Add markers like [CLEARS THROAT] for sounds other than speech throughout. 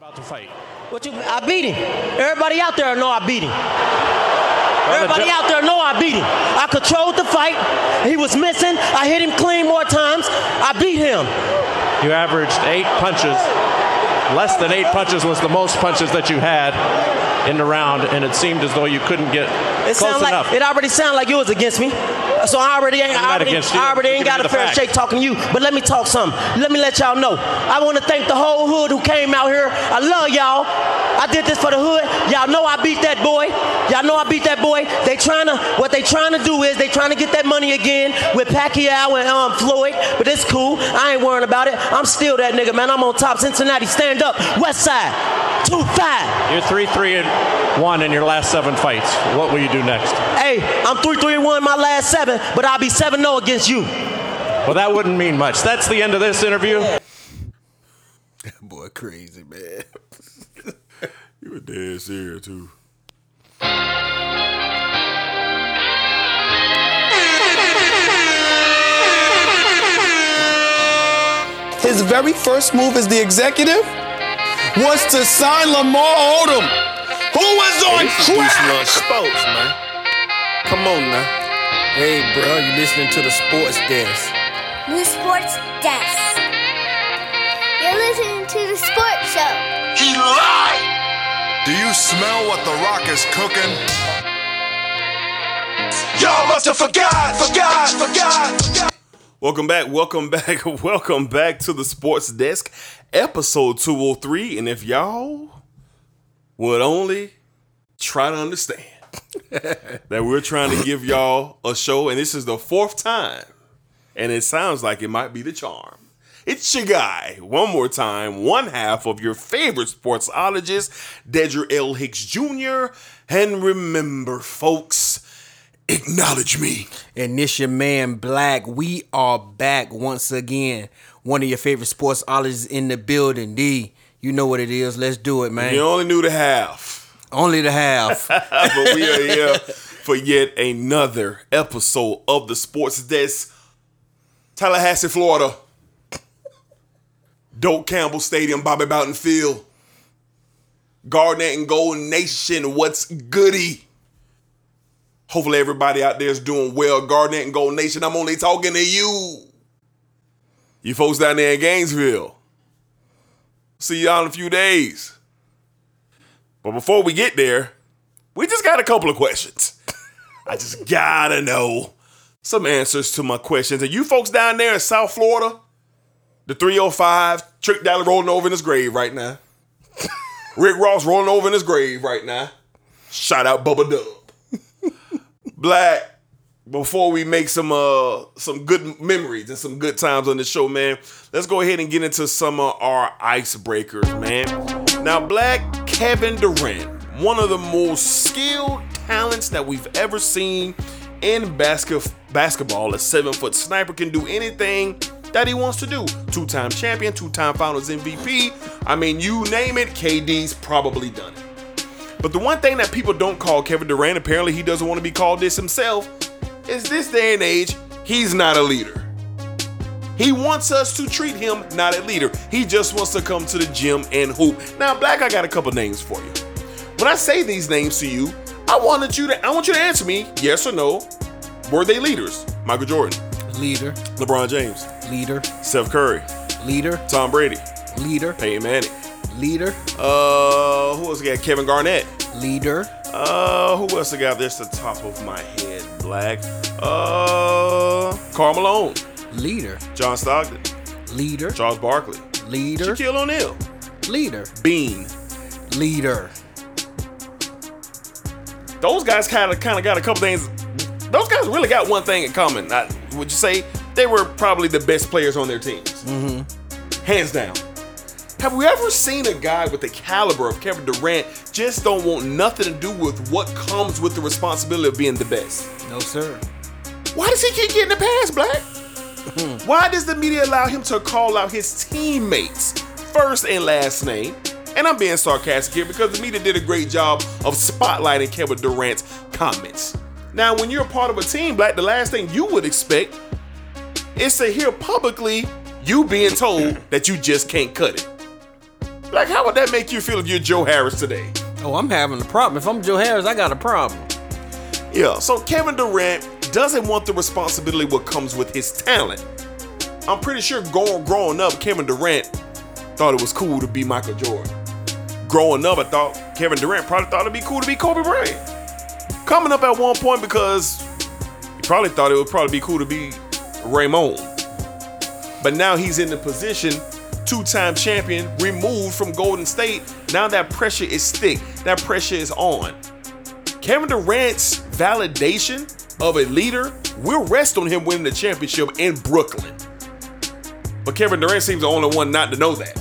About to fight. What you? I beat him. Everybody out there know I beat him. Everybody out there know I beat him. I controlled the fight. He was missing. I hit him clean more times. I beat him. You averaged eight punches. Less than eight punches was the most punches that you had in the round, and it seemed as though you couldn't get It close sound like enough. it already sounded like you was against me. So I already ain't, I already. I already ain't got a fair shake talking to you. But let me talk something. Let me let y'all know. I want to thank the whole hood who came out here. I love y'all. I did this for the hood. Y'all know I beat that boy. Y'all know I beat that boy. They trying to what they trying to do is they trying to get that money again with Pacquiao and um, Floyd. But it's cool. I ain't worrying about it. I'm still that nigga, man. I'm on top. Cincinnati, stand up. West Side, two five. You're three, three, and one in your last seven fights. What will you do next? Hey, I'm 3 3 and 1 my last seven, but I'll be 7 0 against you. Well, that wouldn't mean much. That's the end of this interview. Boy, crazy man. [LAUGHS] you were dead serious too. His very first move as the executive was to sign Lamar Odom, who was on This is Deuce crack. Lunch Sports, man. Come on now. Hey, bro, you listening to the sports desk? New Sports Desk. You're listening to the Sports Show. He lied! Do you smell what The Rock is cooking? Y'all must have forgot, forgot, forgot, forgot. Welcome back, welcome back, [LAUGHS] welcome back to the Sports Desk, episode 203. And if y'all would only try to understand [LAUGHS] that we're trying to give y'all a show, and this is the fourth time, and it sounds like it might be the charm. It's your guy, one more time, one half of your favorite sportsologist, Dedra L. Hicks Jr. And remember, folks, acknowledge me. And this your man Black. We are back once again. One of your favorite sports sportsologists in the building. D, you know what it is. Let's do it, man. You only knew the half. Only the half. [LAUGHS] but we are here for yet another episode of the Sports Desk. Tallahassee, Florida. Doak Campbell Stadium, Bobby Bowden Field. Garnett and Gold Nation, what's goody? Hopefully everybody out there is doing well. Garnett and Gold Nation, I'm only talking to you. You folks down there in Gainesville. See y'all in a few days. But before we get there, we just got a couple of questions. I just gotta know some answers to my questions. And you folks down there in South Florida, the 305, Trick Dollar rolling over in his grave right now. [LAUGHS] Rick Ross rolling over in his grave right now. Shout out Bubba Dub. Black, before we make some uh some good memories and some good times on the show, man, let's go ahead and get into some of our icebreakers, man. Now, Black Kevin Durant, one of the most skilled talents that we've ever seen in basket basketball, a seven foot sniper can do anything that he wants to do. Two time champion, two time finals MVP. I mean, you name it, KD's probably done it. But the one thing that people don't call Kevin Durant, apparently he doesn't want to be called this himself, is this day and age, he's not a leader. He wants us to treat him not a leader. He just wants to come to the gym and hoop. Now, Black, I got a couple names for you. When I say these names to you, I wanted you to I want you to answer me yes or no. Were they leaders? Michael Jordan, leader, LeBron James, leader, Steph Curry, leader, Tom Brady, leader, Peyton Manning. leader, Uh, who else we got? Kevin Garnett. leader, Uh, who else I got? This the top of my head, Black. Uh, Karl Malone, leader, John Stockton, leader, Charles Barkley, leader, Shaquille O'Neal, leader, Bean. leader. Those guys kind of kind of got a couple things. Those guys really got one thing in common. I, would you say they were probably the best players on their teams? Mm-hmm. Hands down. Have we ever seen a guy with the caliber of Kevin Durant just don't want nothing to do with what comes with the responsibility of being the best? No, sir. Why does he keep getting the pass, Black? Hmm. Why does the media allow him to call out his teammates first and last name? And I'm being sarcastic here because the media did a great job of spotlighting Kevin Durant's comments. Now, when you're a part of a team, Black, the last thing you would expect is to hear publicly you being told that you just can't cut it. Like, how would that make you feel if you're Joe Harris today? Oh, I'm having a problem. If I'm Joe Harris, I got a problem. Yeah, so Kevin Durant doesn't want the responsibility what comes with his talent. I'm pretty sure going growing up, Kevin Durant thought it was cool to be Michael Jordan. Growing up, I thought Kevin Durant probably thought it'd be cool to be Kobe Bryant. Coming up at one point because he probably thought it would probably be cool to be Raymond. But now he's in the position, two-time champion, removed from Golden State. Now that pressure is thick. That pressure is on. Kevin Durant's validation of a leader will rest on him winning the championship in Brooklyn. But Kevin Durant seems the only one not to know that.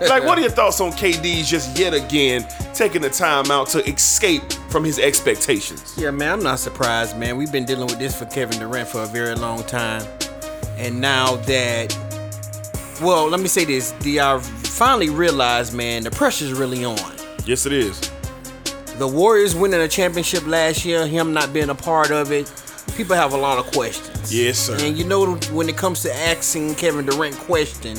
[LAUGHS] like, what are your thoughts on KD's just yet again taking the time out to escape from his expectations? Yeah, man, I'm not surprised, man. We've been dealing with this for Kevin Durant for a very long time. And now that, well, let me say this. The I finally realized, man, the pressure's really on. Yes, it is. The Warriors winning a championship last year, him not being a part of it, people have a lot of questions. Yes, sir. And you know, when it comes to asking Kevin Durant question,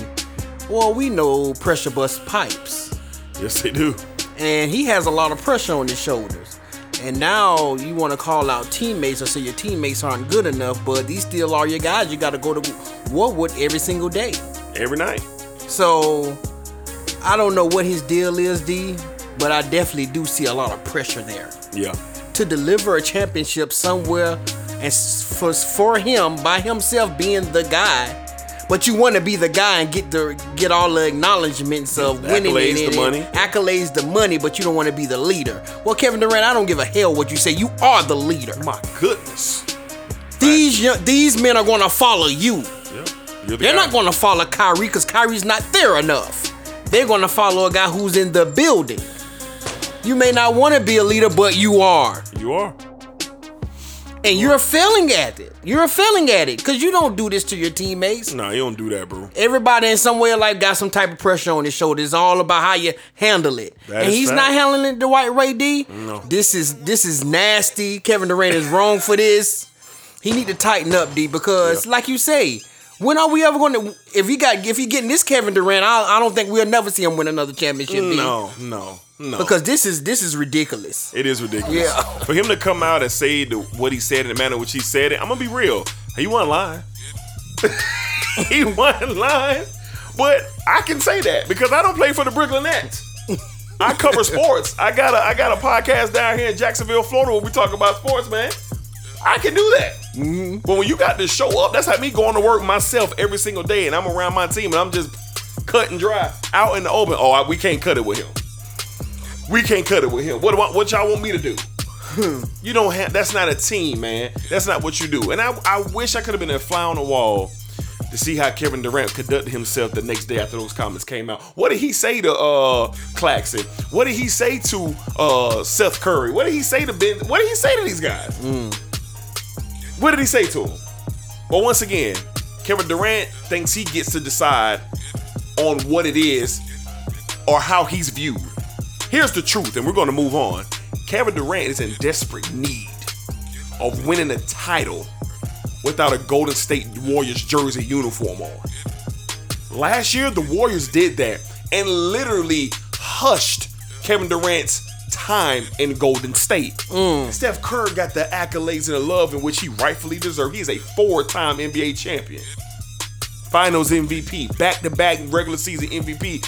well, we know pressure bust pipes. Yes, they do. And he has a lot of pressure on his shoulders. And now you want to call out teammates or say your teammates aren't good enough, but these still are your guys you got to go to war with every single day. Every night. So I don't know what his deal is, D, but I definitely do see a lot of pressure there Yeah. to deliver a championship somewhere and for, for him by himself being the guy. But you want to be the guy and get the get all the acknowledgments of The winning accolades, and- the money. accolades, the money. But you don't want to be the leader. Well, Kevin Durant, I don't give a hell what you say. You are the leader. My goodness. These young, these men are going to follow you. Yeah. You're the They're guy. not going to follow Kyrie because Kyrie's not there enough. They're going to follow a guy who's in the building. You may not want to be a leader, but you are. You are. And you're failing at it. You're failing at it because you don't do this to your teammates. Nah, you don't do that, bro. Everybody in some way of life got some type of pressure on his shoulder. It's all about how you handle it. That and he's fact. not handling it the right way, D. No. This is this is nasty. Kevin Durant is wrong for this. He need to tighten up, D, because like you say, when are we ever going to? If he got, if he getting this Kevin Durant, I, I don't think we'll never see him win another championship. No, no, no. because this is this is ridiculous. It is ridiculous. Yeah. For him to come out and say the, what he said in the manner in which he said it, I'm gonna be real. He wasn't lying. [LAUGHS] he wasn't lying. But I can say that because I don't play for the Brooklyn Nets. I cover sports. I got a I got a podcast down here in Jacksonville, Florida, where we talk about sports, man. I can do that. But when you got to show up, that's like me going to work myself every single day, and I'm around my team, and I'm just cut and dry out in the open. Oh, I, we can't cut it with him. We can't cut it with him. What do I, what y'all want me to do? [LAUGHS] you don't have. That's not a team, man. That's not what you do. And I, I wish I could have been a fly on the wall to see how Kevin Durant conducted himself the next day after those comments came out. What did he say to uh Claxton? What did he say to uh Seth Curry? What did he say to Ben? What did he say to these guys? What did he say to him? But once again, Kevin Durant thinks he gets to decide on what it is or how he's viewed. Here's the truth, and we're going to move on. Kevin Durant is in desperate need of winning a title without a Golden State Warriors jersey uniform on. Last year, the Warriors did that and literally hushed Kevin Durant's time in Golden State. Mm. Steph Curry got the accolades and the love in which he rightfully deserved. He is a four-time NBA champion. Finals MVP, back-to-back regular season MVP.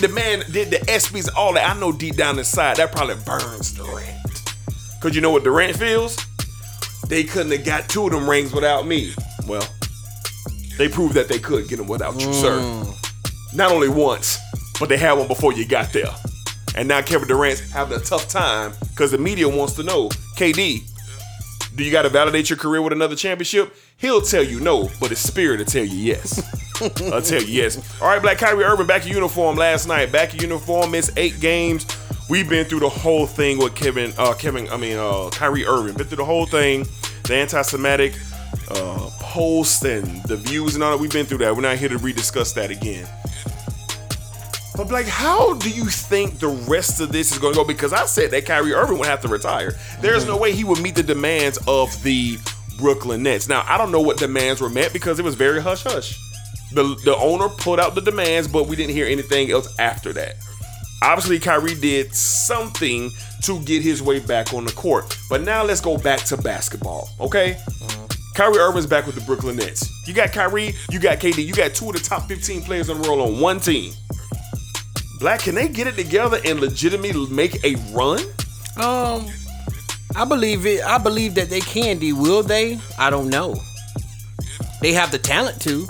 The man did the ESPYs, all that. I know deep down inside that probably burns Durant. Cause you know what Durant feels? They couldn't have got two of them rings without me. Well, they proved that they could get them without you, sir. Mm. Not only once, but they had one before you got there. And now Kevin Durant's having a tough time because the media wants to know, KD, do you got to validate your career with another championship? He'll tell you no, but his spirit will tell you yes. [LAUGHS] I'll tell you yes. All right, Black Kyrie Irving back in uniform last night. Back in uniform, missed eight games. We've been through the whole thing with Kevin, uh, Kevin, I mean, uh, Kyrie Irving. Been through the whole thing, the anti-Semitic uh, posts and the views and all that. We've been through that. We're not here to rediscuss that again. But like, how do you think the rest of this is going to go? Because I said that Kyrie Irving would have to retire. There's mm-hmm. no way he would meet the demands of the Brooklyn Nets. Now I don't know what demands were met because it was very hush hush. The the owner put out the demands, but we didn't hear anything else after that. Obviously, Kyrie did something to get his way back on the court. But now let's go back to basketball, okay? Mm-hmm. Kyrie Irving's back with the Brooklyn Nets. You got Kyrie, you got KD, you got two of the top 15 players in the world on one team. Black, can they get it together and legitimately make a run? Um, I believe it. I believe that they can. D. Will they? I don't know. They have the talent to.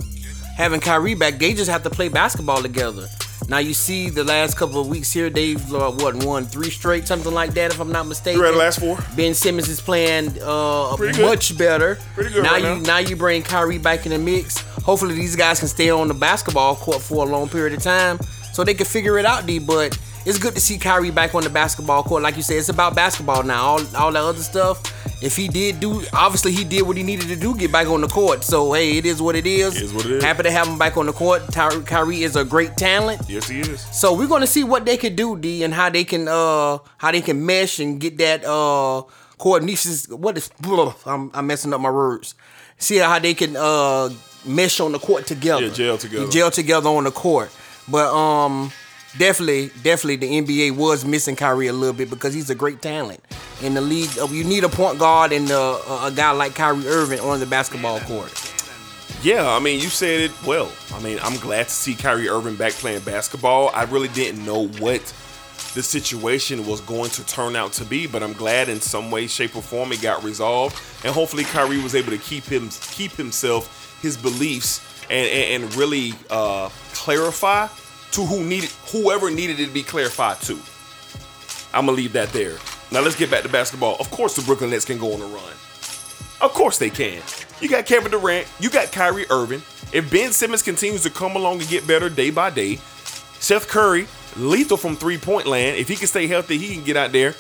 Having Kyrie back, they just have to play basketball together. Now you see the last couple of weeks here, they've uh, what won three straight, something like that, if I'm not mistaken. Three out of the last four. Ben Simmons is playing uh, much better. Pretty good now right you now. now you bring Kyrie back in the mix. Hopefully these guys can stay on the basketball court for a long period of time, so they can figure it out. D, but it's good to see Kyrie back on the basketball court. Like you said, it's about basketball now. All all that other stuff. If he did do, obviously he did what he needed to do, get back on the court. So hey, it is what it is. It is what it is. Happy to have him back on the court. Ty- Kyrie is a great talent. Yes, he is. So we're gonna see what they can do, D, and how they can uh how they can mesh and get that uh coordination. What is blah, [LAUGHS] I'm, I'm messing up my words. See how they can uh mesh on the court together. Yeah, gel together. Gel together on the court. But um definitely, definitely the NBA was missing Kyrie a little bit because he's a great talent in the league. Uh, You need a point guard and uh, a a guy like Kyrie Irving on the basketball court. Yeah, I mean, you said it well. I mean, I'm glad to see Kyrie Irving back playing basketball. I really didn't know what the situation was going to turn out to be, but I'm glad in some way, shape, or form it got resolved, and hopefully Kyrie was able to keep him keep himself, his beliefs, and and, and really uh, clarify to who needed whoever needed it to be clarified to. I'm gonna leave that there. Now let's get back to basketball. Of course, the Brooklyn Nets can go on a run. Of course they can. You got Kevin Durant, you got Kyrie Irving. If Ben Simmons continues to come along and get better day by day, Seth Curry, lethal from three point land. If he can stay healthy, he can get out there.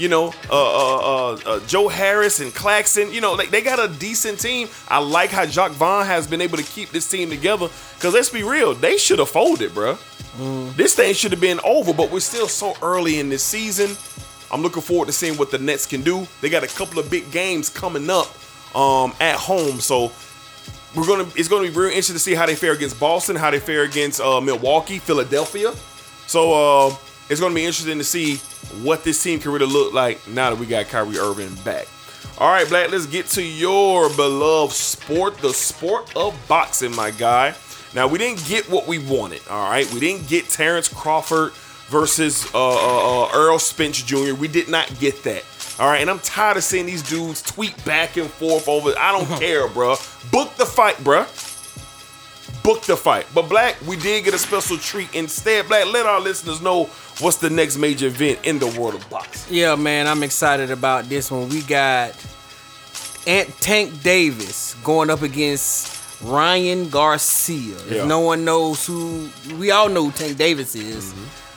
You know, uh, uh, uh, uh, Joe Harris and Claxton. You know, they, they got a decent team. I like how Jacque Vaughn has been able to keep this team together. Cause let's be real, they should have folded, bruh. This thing should have been over, but we're still so early in this season. I'm looking forward to seeing what the Nets can do. They got a couple of big games coming up um, at home, so we're gonna. It's gonna be real interesting to see how they fare against Boston, how they fare against uh, Milwaukee, Philadelphia. So uh, it's gonna be interesting to see what this team can really look like now that we got Kyrie Irving back. All right, Black. Let's get to your beloved sport, the sport of boxing, my guy. Now we didn't get what we wanted. All right, we didn't get Terrence Crawford versus uh, uh, uh, Errol Spence Jr. We did not get that. All right, and I'm tired of seeing these dudes tweet back and forth over. I don't [LAUGHS] care, bruh. Book the fight, bruh. Book the fight. But Black, we did get a special treat instead. Black, let our listeners know what's the next major event in the world of boxing. Yeah, man, I'm excited about this one. We got Ant Tank Davis going up against Ryan Garcia. Yeah. If no one knows who, we all know who Tank Davis is. Mm-hmm.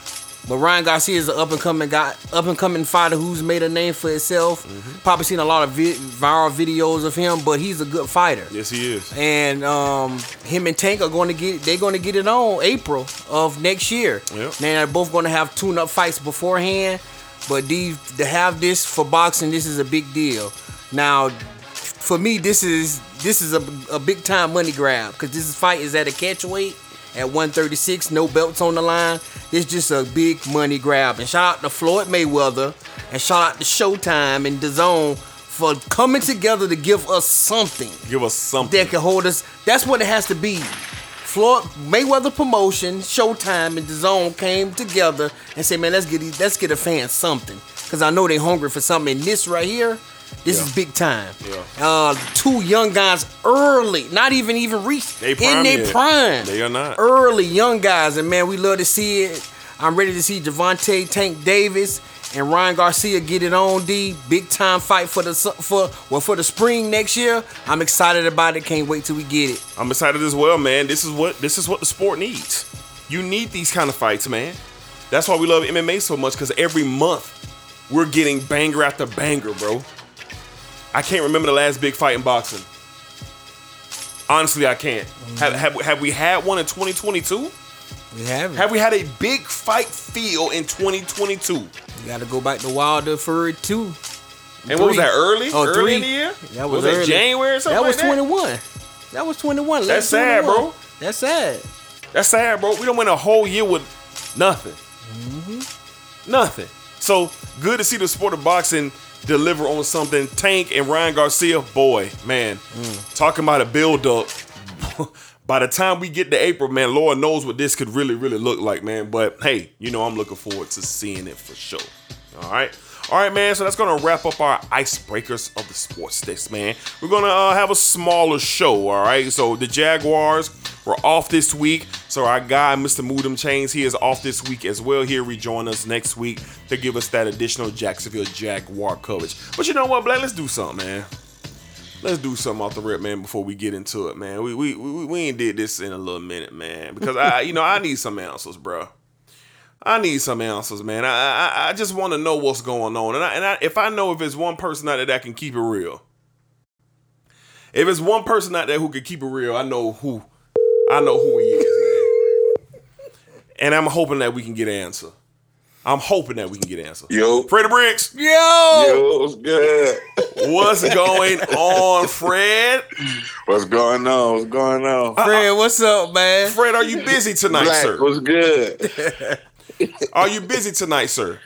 But Ryan Garcia is an up and coming guy, up and coming fighter who's made a name for himself. Probably seen a lot of vi- viral videos of him, but he's a good fighter. Yes, he is. And um, him and Tank are going to get they're going to get it on April of next year. Yep. They're both going to have tune up fights beforehand. But these to have this for boxing, this is a big deal. Now, for me, this is this is a, a big time money grab because this fight is at a catch weight at 136, no belts on the line. It's just a big money grab. And shout out to Floyd Mayweather and shout out to Showtime and DAZN for coming together to give us something Give us something. that can hold us. That's what it has to be. Floyd Mayweather promotion, Showtime, and DAZN came together and said, "Man, let's get these, let's get a fan something." Because I know they hungry for something. And this right here, this Yeah. is big time. Yeah. Uh, two young guys early, not even even reached They in their prime. They are not. early young guys, and man, we love to see it. I'm ready to see Gervonta Tank Davis and Ryan Garcia get it on. D big time fight for the for well for the spring next year. I'm excited about it. Can't wait till we get it. I'm excited as well, man. This is what this is what the sport needs. You need these kind of fights, man. That's why we love MMA so much because every month we're getting banger after banger, bro. I can't remember the last big fight in boxing. Honestly, I can't. Mm. Have, have, have we had one in 2022? We have it. Have we had a big fight feel in 2022? We got to go back to Wilder for it too. And what was that early? Oh, early three. in the year? That was, that early. January or something That was like 21. That was 21. late That's sad, 21. bro. That's sad. That's sad, bro. We don't win a whole year with nothing. Mm-hmm. Nothing. So good to see the sport of boxing deliver on something. Tank and Ryan Garcia, boy, man, talking about a build up. [LAUGHS] By the time we get to April, man, Lord knows what this could really, really look like, man. But hey, you know, I'm looking forward to seeing it for sure. All right. All right, man. So that's gonna wrap up our icebreakers of the sports sticks, man. We're gonna uh, have a smaller show. All right. So the Jaguars were off this week. So our guy, Mr. Moodum Chains, he is off this week as well. He'll rejoin us next week to give us that additional Jacksonville Jaguar coverage. But you know what, Black? Let's do something, man. Let's do something off the rip, man, before we get into it, man. We we we, we ain't did this in a little minute, man. Because I, you know, I need some answers, bro. I need some answers, man. I I, I just want to know what's going on, and I, and I, if I know if it's one person out there that can keep it real, if it's one person out there who can keep it real, I know who, I know who he is, man. And I'm hoping that we can get an answer. I'm hoping that we can get an answer. Yo. Freddie Bricks, Yo, Yo, what's good? what's going on, Fred? What's going on? What's going on? Fred, what's up, man? Fred, are you busy tonight, Black, sir? what's good? [LAUGHS] Are you busy tonight, sir?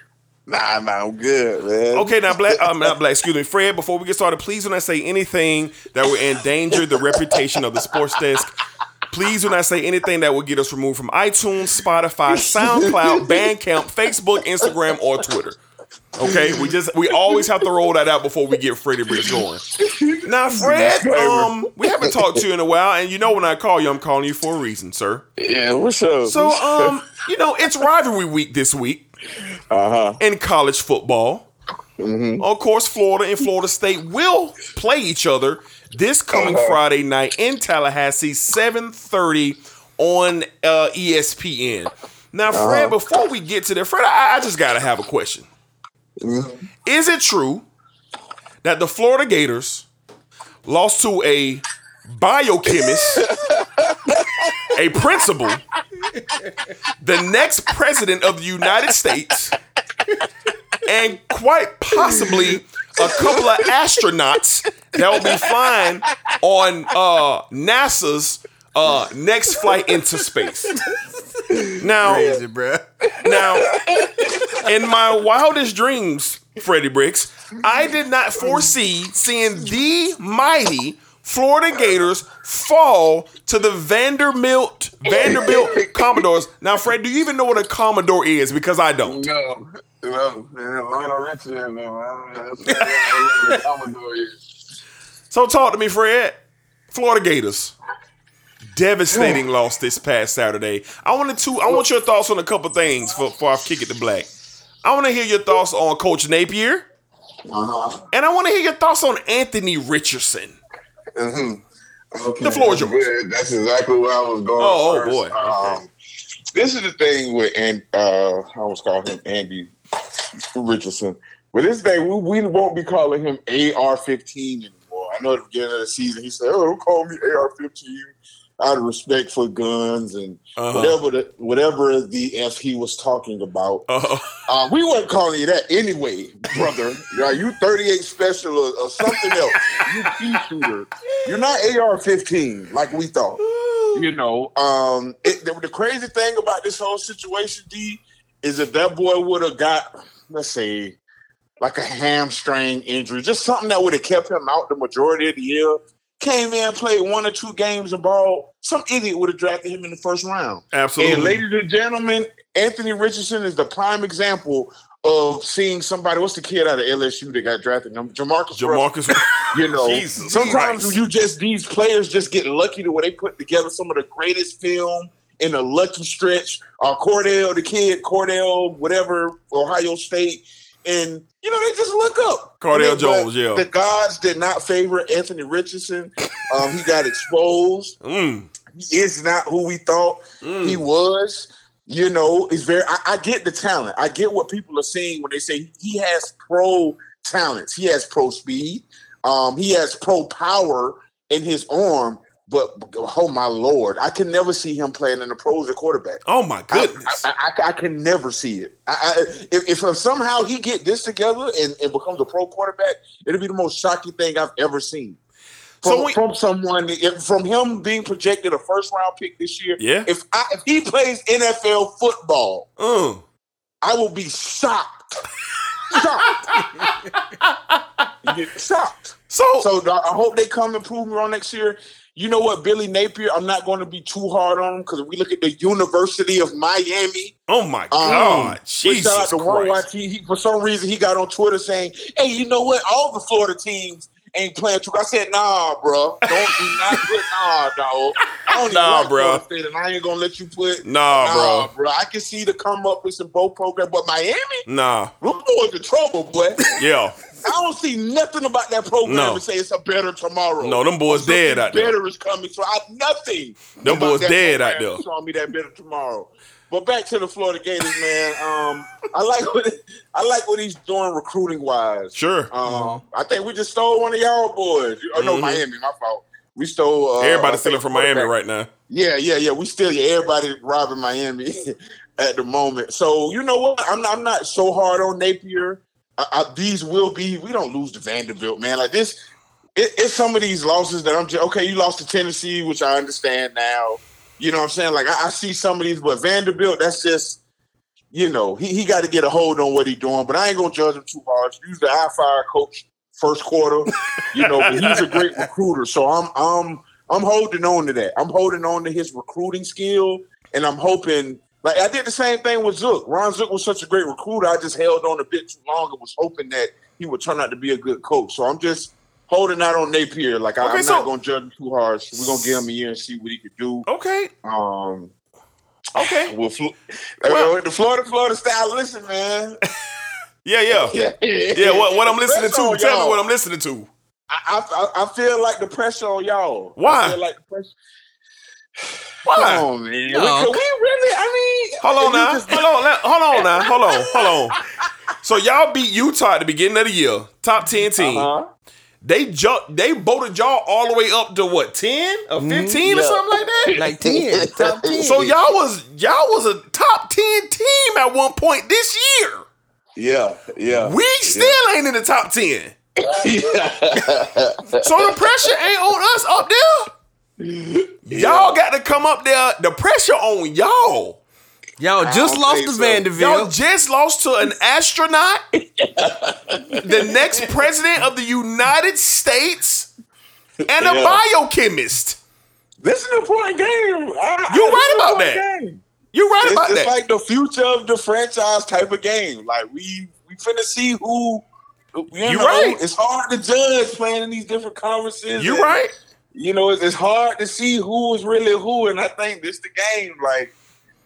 Nah, nah, I'm good, man. Okay, now black, um, not black. Excuse me, Fred. Before we get started, please do not say anything that will endanger the reputation of the sports desk. Please do not say anything that will get us removed from iTunes, Spotify, [LAUGHS] SoundCloud, Bandcamp, Facebook, Instagram, or Twitter. Okay, we just we always have to roll that out before we get Freddie Bricks going. Now, Fred, um, we haven't talked to you in a while, and you know when I call you, I'm calling you for a reason, sir. Yeah, what's up? So, um, you know, it's rivalry week this week uh huh. in college football. Of course, Florida and Florida State will play each other this coming Friday night in Tallahassee, 7:30 on uh, ESPN. Now, Fred, before we get to that, Fred, I, I just gotta have a question. Is it true that the Florida Gators lost to a biochemist, a principal, the next president of the United States, and quite possibly a couple of astronauts that will be flying on uh, NASA's uh, next flight into space. Now, Crazy, bro. now, in my wildest dreams, Freddie Bricks, I did not foresee seeing the mighty Florida Gators fall to the Vanderbilt Vanderbilt Commodores. Now, Fred, do you even know what a Commodore is? Because I don't. No, no, Lionel Richie in there, man. That's what the Commodore is. So talk to me, Fred. Florida Gators. Devastating loss this past Saturday. I wanted to. I want your thoughts on a couple things for- before I kick it to Black. I want to hear your thoughts on Coach Napier, Uh-huh. and I want to hear your thoughts on Anthony Richardson. Okay, The floor is yours. That's exactly where I was going. Oh, oh, boy. Um, this is the thing with and uh, I almost called him Andy Richardson. But this thing, we, we won't be calling him AR-15 anymore. I know at the beginning of the season he said, "Oh, don't call me AR-15." Out of respect for guns and Uh-huh. whatever the whatever the f he was talking about, Uh, uh, we weren't calling you that anyway, brother. [LAUGHS] Are you 38 special or, or something else? You pea shooter. You're not AR-15 like we thought. You know, um, it, the, the crazy thing about this whole situation, D, is if that boy would have got, let's say, like a hamstring injury, just something that would have kept him out the majority of the year. Came in, played one or two games of ball. Some idiot would have drafted him in the first round. absolutely. And ladies and gentlemen, Anthony Richardson is the prime example of seeing somebody. What's the kid out of LSU that got drafted? Jamarcus. Jamarcus. [LAUGHS] [LAUGHS] You know, Jesus sometimes Christ. you just these players just get lucky to where they put together some of the greatest film in a lucky stretch. Uh, Cardale, the kid, Cardale, whatever, Ohio State, and you know they just look up. Cardale But Jones, yeah. The gods did not favor Anthony Richardson. Um, he got exposed [LAUGHS] Mm, he is not who we thought he was. You know, he's very. I, I get the talent. I get what people are saying when they say he has pro talents. He has pro speed. Um, he has pro power in his arm. But oh my lord, I can never see him playing in the pros at quarterback. oh my goodness. I, I, I can never see it. I, I, if, if somehow he get this together and, and becomes a pro quarterback, it'll be the most shocking thing I've ever seen. So from, we- from someone from him being projected a first round pick this year. Yeah. If I, if he plays NFL football, Uh, I will be shocked. shocked. [LAUGHS] Shocked. so, So I I hope they come and prove me wrong next year. You know what, Billy Napier? I'm not going to be too hard on him because we look at the University of Miami. oh my Um, God, shout out Jesus to Christ. He, he- for some reason, he got on Twitter saying, "Hey, you know what? All the Florida teams ain't playing true." I said, "Nah, bro, don't do not [LAUGHS] put nah, dog. I don't Nah, like bro. State, and I ain't gonna let you put Nah, bro. bro. I can see the come up with some both program, but Miami, Nah, them boys in trouble, boy. [LAUGHS] yeah, I don't see nothing about that program No. and say it's a better tomorrow. no, them boys dead out there. Better is coming. So I have nothing. Them about boys that dead out program there. Showing me that better tomorrow. But back to the Florida Gators, man. Um, I like what I like what he's doing recruiting wise. Sure. Um, I think we just stole one of y'all boys. Oh no, Mhm. Miami, my fault. We stole. Uh, Everybody's stealing from Miami right now. Yeah, yeah, yeah. We still yeah, everybody robbing Miami [LAUGHS] at the moment. So you know what? I'm not, I'm not so hard on Napier. I, I, these will be. We don't lose to Vanderbilt, man. Like this, it, it's some of these losses that I'm just okay. You lost to Tennessee, which I understand now. You know what I'm saying? Like I, I see some of these, but Vanderbilt, that's just. You know, he, he got to get a hold on what he's doing, but I ain't gonna judge him too hard. Usually I fire coach first quarter, you know, but he's a great [LAUGHS] recruiter. So I'm I'm I'm holding on to that. I'm holding on to his recruiting skill, and I'm hoping. Like I did the same thing with Zook. Ron Zook was such a great recruiter. I just held on a bit too long and was hoping that he would turn out to be a good coach. So I'm just holding out on Napier. Like I, Okay, I'm so- not going to judge him too hard. We're going to give him a year and see what he could do. Okay, Um, okay, [SIGHS] we'll fl- Well- uh, the Florida Florida style. Listen, man. [LAUGHS] [LAUGHS] yeah, yeah, yeah, yeah. What, what I'm listening to? Tell me what I'm listening to. I, I I feel like the pressure on y'all. Why? I feel like the pressure. Why? Come on, man. No, we, can we really? I mean, Hold on now. just- Hold on. Hold on now. Hold on. Hold on. [LAUGHS] So y'all beat Utah at the beginning of the year, top ten team. Uh-huh. They jumped. They voted y'all all the way up to what ten or fifteen or yeah. something like that. Like 10, [LAUGHS] top 10. So y'all was y'all was a top ten team at one point this year. Yeah, yeah. We still ain't in the top ten. [LAUGHS] So the pressure ain't on us up there. Y'all got to come up there. The pressure on y'all. Y'all just lost think to so. Vanderbilt. Y'all just lost to an astronaut, [LAUGHS] the next president of the United States, and a biochemist. This is an important game. I, You I- right this is an about important that. game. You're right It's, about it's that. like the future of the franchise type of game. Like we we finna see who. You, You know, right. It's hard to judge playing in these different conferences. you and, right. You know, it's, it's hard to see who is really who, and I think this the game. Like,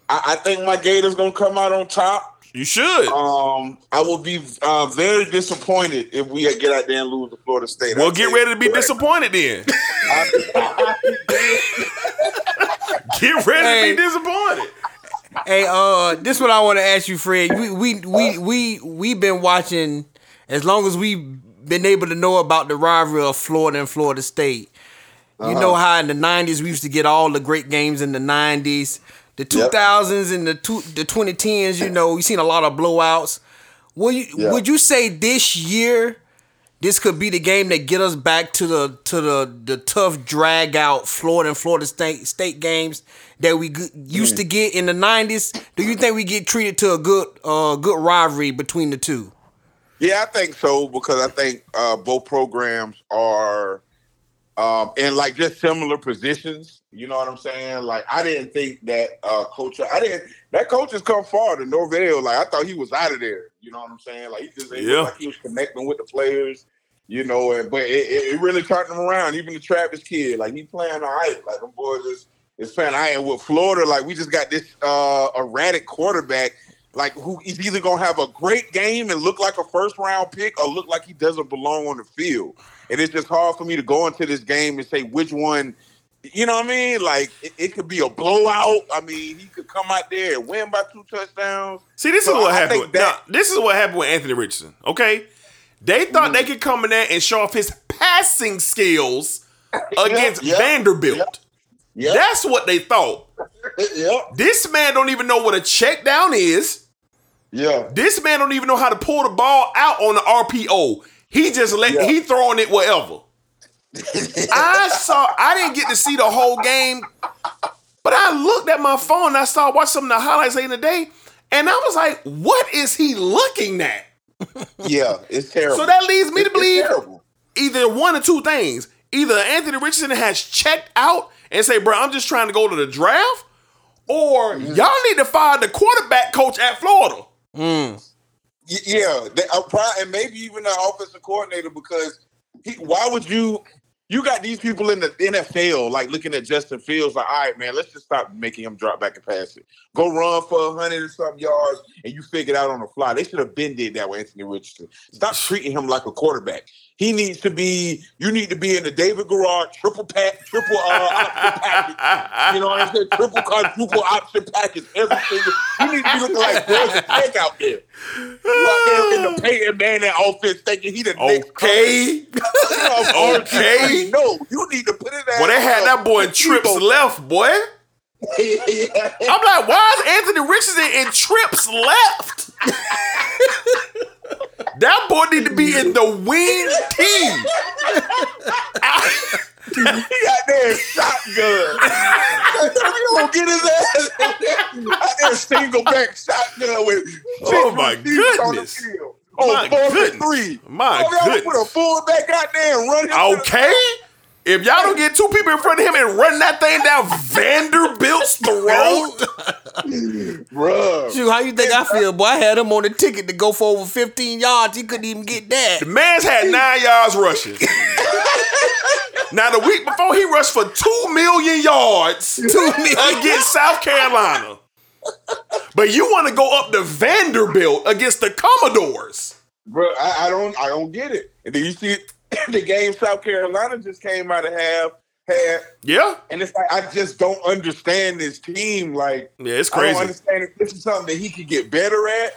I, I think my Gators gonna come out on top. You should. Um, I will be uh, very disappointed if we get out there and lose to Florida State. well, I'll [LAUGHS] get ready to be that. disappointed then. Get ready Hey. to be disappointed. Hey, uh, this what I want to ask you, Fred. We we we we we been watching as long as we've been able to know about the rivalry of Florida and Florida State. You know how in the '90s we used to get all the great games in the '90s, the 2000s and the two, the 2010s. You know, we seen a lot of blowouts. Will you Yeah. would you say this year this could be the game that get us back to the to the the tough drag out Florida and Florida State State games that we g- used to get in the '90s? Do you think we get treated to a good uh good rivalry between the two? Yeah, I think so because I think uh, both programs are um, in like just similar positions. You know what I'm saying? Like I didn't think that uh, coach. I didn't. That coach has come far to Norvell. Like I thought he was out of there. You know what I'm saying? Like he just Yeah. like he was connecting with the players. You know, and but it, it, it really turned him around. Even the Travis kid, like he playing all right. Like them boys is is playing all right. And with Florida, like we just got this uh, erratic quarterback like who is either gonna have a great game and look like a first round pick or look like he doesn't belong on the field. And it's just hard for me to go into this game and say which one. You know what I mean? Like it, it could be a blowout. I mean, he could come out there and win by two touchdowns. See, this So is what I happened. With, that- now, this is what happened with Anthony Richardson. Okay, they thought Mm-hmm. they could come in there and show off his passing skills [LAUGHS] against yeah, Vanderbilt. Yeah, That's what they thought. [LAUGHS] yeah, This man don't even know what a check down is. yeah. This man don't even know how to pull the ball out on the RPO. He just let Yeah. he throwing it wherever. [LAUGHS] I saw. I didn't get to see the whole game, but I looked at my phone. and I saw watch some of the highlights late in the day, and I was like, "What is he looking at?" Yeah, it's terrible. So that leads me to believe either one or two things. Either Anthony Richardson has checked out and say, "Bro, I'm just trying to go to the draft," or Mm-hmm. y'all need to fire the quarterback coach at Florida. Y- Yeah, they, uh, pri- and maybe even the offensive coordinator because he, why would you? You got these people in the NFL like looking at Justin Fields like, all right, man, let's just stop making him drop back and pass it. Go run for a hundred and some yards, and you figure it out on the fly. They should have been did that with Anthony Richardson. Stop treating him like a quarterback. He needs to be. You need to be in the David Garrard triple pack, triple uh, option package. You know what I'm saying? Triple quadruple option package. Every single. You need to be looking like Georgia Tech out there. You out there in the [LAUGHS] Peyton Manning offense thinking he the next Okay. Okay. [LAUGHS] No, you need to put it Well, they had that boy in trips left, boy. [LAUGHS] I'm like, why is Anthony Richardson in trips left? That boy need to be in the wing team. He got there shotgun. you gonna get his ass out there single back shotgun with Oh, my receivers on the goodness. Oh, My and goodness. three. My oh, goodness. Put a fullback out there and run him. to the- Okay. If y'all don't get two people in front of him and run that thing down Vanderbilt's throat, Bruh. Shoot, how you think I feel, boy? I had him on the ticket to go for over 15 yards. He couldn't even get that. the man's had nine yards rushing. [LAUGHS] now the week before he rushed for two million yards [LAUGHS] against South Carolina. But you want to go up to Vanderbilt against the Commodores. Bro, I, I don't I don't get it. And then you see [COUGHS] the game South Carolina just came out of half had Yeah. and it's like I just don't understand this team. Like Yeah, it's crazy. I don't understand if this is something that he could get better at.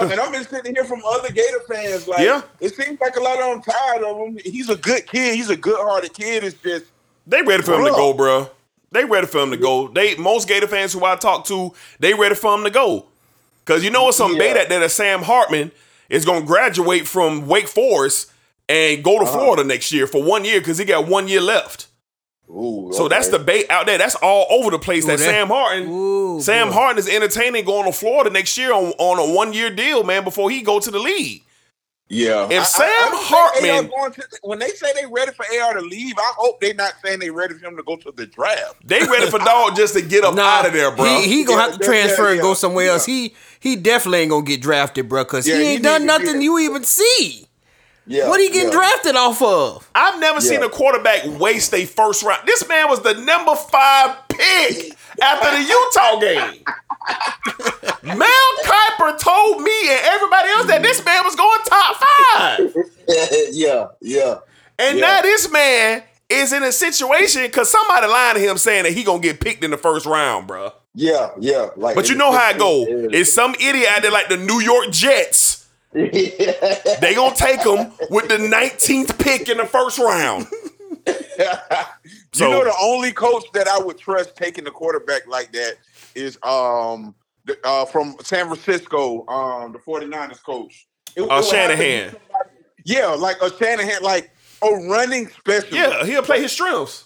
And, I've been sitting here from other Gator fans. Like, Yeah. it seems like a lot of them tired of him. He's a good kid. He's a good-hearted kid. It's just They ready for him to go, bro. They ready for him to go. They most Gator fans who I talk to, they ready for him to go. Cause you know what's some Yeah. that that Sam Hartman is gonna graduate from Wake Forest and go to Uh-huh. Florida next year for one year because he got one year left. Ooh, So that's the bait out there. That's all over the place. that, that- Sam Hartman, Ooh, Sam boy. Hartman is entertaining going to Florida next year on, on a one year deal, man, before he go to the league. yeah. If Sam don't think Hartman- going to- when they say they ready for AR to leave, I hope they're not saying they ready for him to go to the draft. They ready for dog just to get up Nah, out of there, bro. He, he gonna Yeah, have to transfer yeah, and go somewhere yeah. else. He he definitely ain't gonna get drafted, bro, because Yeah, he he ain't done nothing you even see. Yeah. What he getting yeah. drafted off of? I've never seen a quarterback waste a first round. This man was the number five pick after the Utah game. [LAUGHS] Mel Kiper told me and everybody else that this man was going top five. [LAUGHS] yeah, yeah. And Yeah. now this man is in a situation because somebody lying to him saying that he gonna get picked in the first round, bro. Yeah, yeah. Like, But you know how it go. It's some idiot out there like the New York Jets. They gonna take him with the 19th pick in the first round. So- [LAUGHS] you know the only coach that I would trust taking the quarterback like that is um the, uh, from San Francisco, um the 49ers coach. It- it Uh, be Shanahan. somebody- Yeah, like a Shanahan, like a running specialist. Yeah, he'll play his strengths.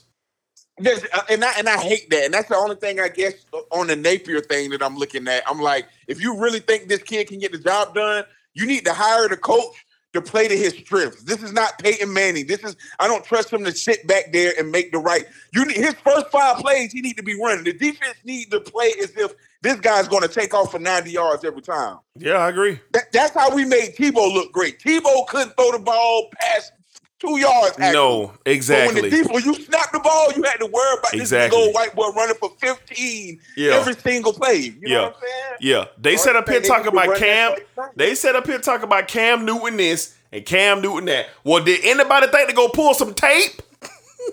There's, uh, and I and I hate that, and that's the only thing I guess on the Napier thing that I'm looking at. I'm like, if you really think this kid can get the job done, you need to hire the coach to play to his strengths. This is not Peyton Manning. This is I don't trust him to sit back there and make the right. You need his first five plays. He need to be running. The defense need to play as if this guy's going to take off for 90 yards every time. Yeah, I agree. That, that's how we made Tebow look great. Tebow couldn't throw the ball past two yards. actually. No, But when exactly. the when you snap the ball, you had to worry about Exactly. this old white boy running for 15 Yeah. every single play. You Yeah. know what I'm saying? Yeah, they set up here talking about Cam. They set up here talking about Cam Newton this and Cam Newton that. Well, did anybody think to go pull some tape?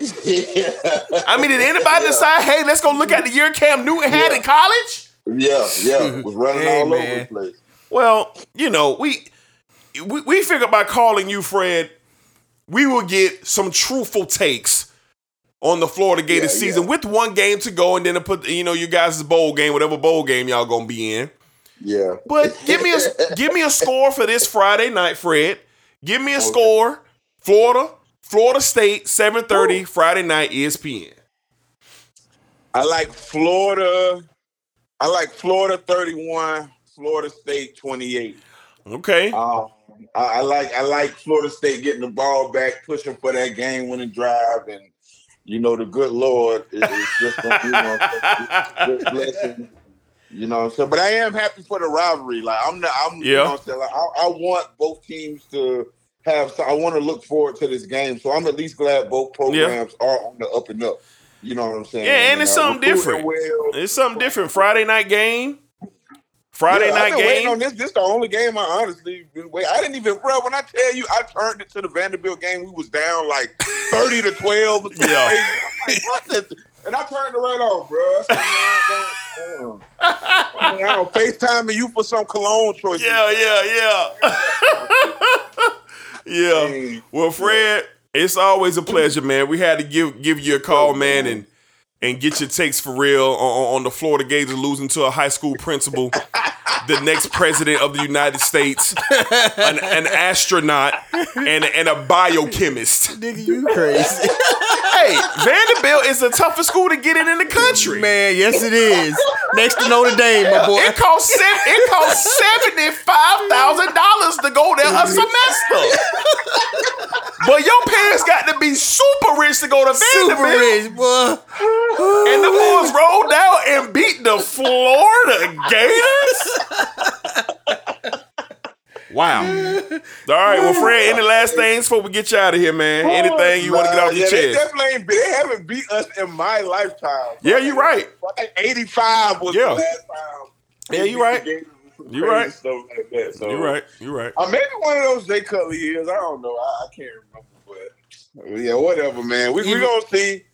[LAUGHS] I mean, did anybody decide, hey, let's go look at the year Cam Newton had in college? Yeah, yeah. [LAUGHS] Was running Hey, all over the place. Well, you know, we we, we figured by calling you, Fred, we will get some truthful takes on the Florida Gators Yeah, season yeah. with one game to go, and then to put you know you guys' bowl game, whatever bowl game y'all gonna be in. Yeah. But give me a [LAUGHS] give me a score for this Friday night, Fred. Give me a score. Florida Florida State, 7:30 Friday night, ESPN. I like Florida. I like Florida 31, Florida State 28. Okay. Um, I, I like I like Florida State getting the ball back, pushing for that game winning drive, and you know the good Lord is, is just gonna you know, just [LAUGHS] blessing. You know so But I am happy for the rivalry. Like I'm not I'm you Yeah. know what I'm saying? Like, I, I want both teams to have so I want to look forward to this game. So I'm at least glad both programs are on the up and up. You know what I'm saying? Yeah, and it's uh, something different. Well, It's something different. Friday night game. Friday Yeah, night waiting game. on this. This the only game I honestly been wait. I didn't even, bro. When I tell you, I turned it to the Vanderbilt game. We was down like [LAUGHS] thirty to twelve. Yeah. like, And I turned it right off, bro. I said, man, damn, damn. I mean, I don't FaceTime you for some cologne choices. Yeah, yeah, yeah. [LAUGHS] yeah. Well, Fred, it's always a pleasure, man. We had to give give you a call, oh, man, and and get your takes for real on, on the Florida Gators losing to a high school principal, the next president of the United States, an, an astronaut, and and a biochemist. Nigga, you crazy. Hey, Vanderbilt is the toughest school to get in in the country. Man, yes it is. Next to Notre Dame, my boy. It costs sev- it costs seventy five thousand dollars to go there a semester. but your parents got to be super rich to go to Super Vanderbilt. rich, boy. And the boys [LAUGHS] rolled out and beat the Florida Gators. Wow. All right, well, Fred, any last things before we get you out of here, man? Anything you want to get off your yeah, They chest? definitely ain't. They haven't beat us in my lifetime. Yeah, you're right. Think eighty-five was Yeah. the last time. Yeah, you're right. You You right. Stuff like that. So You're right. You're right. Uh, maybe one of those Jay Cutler years. I don't know. I, I can't remember, but yeah, whatever, man. We we Even- gonna see.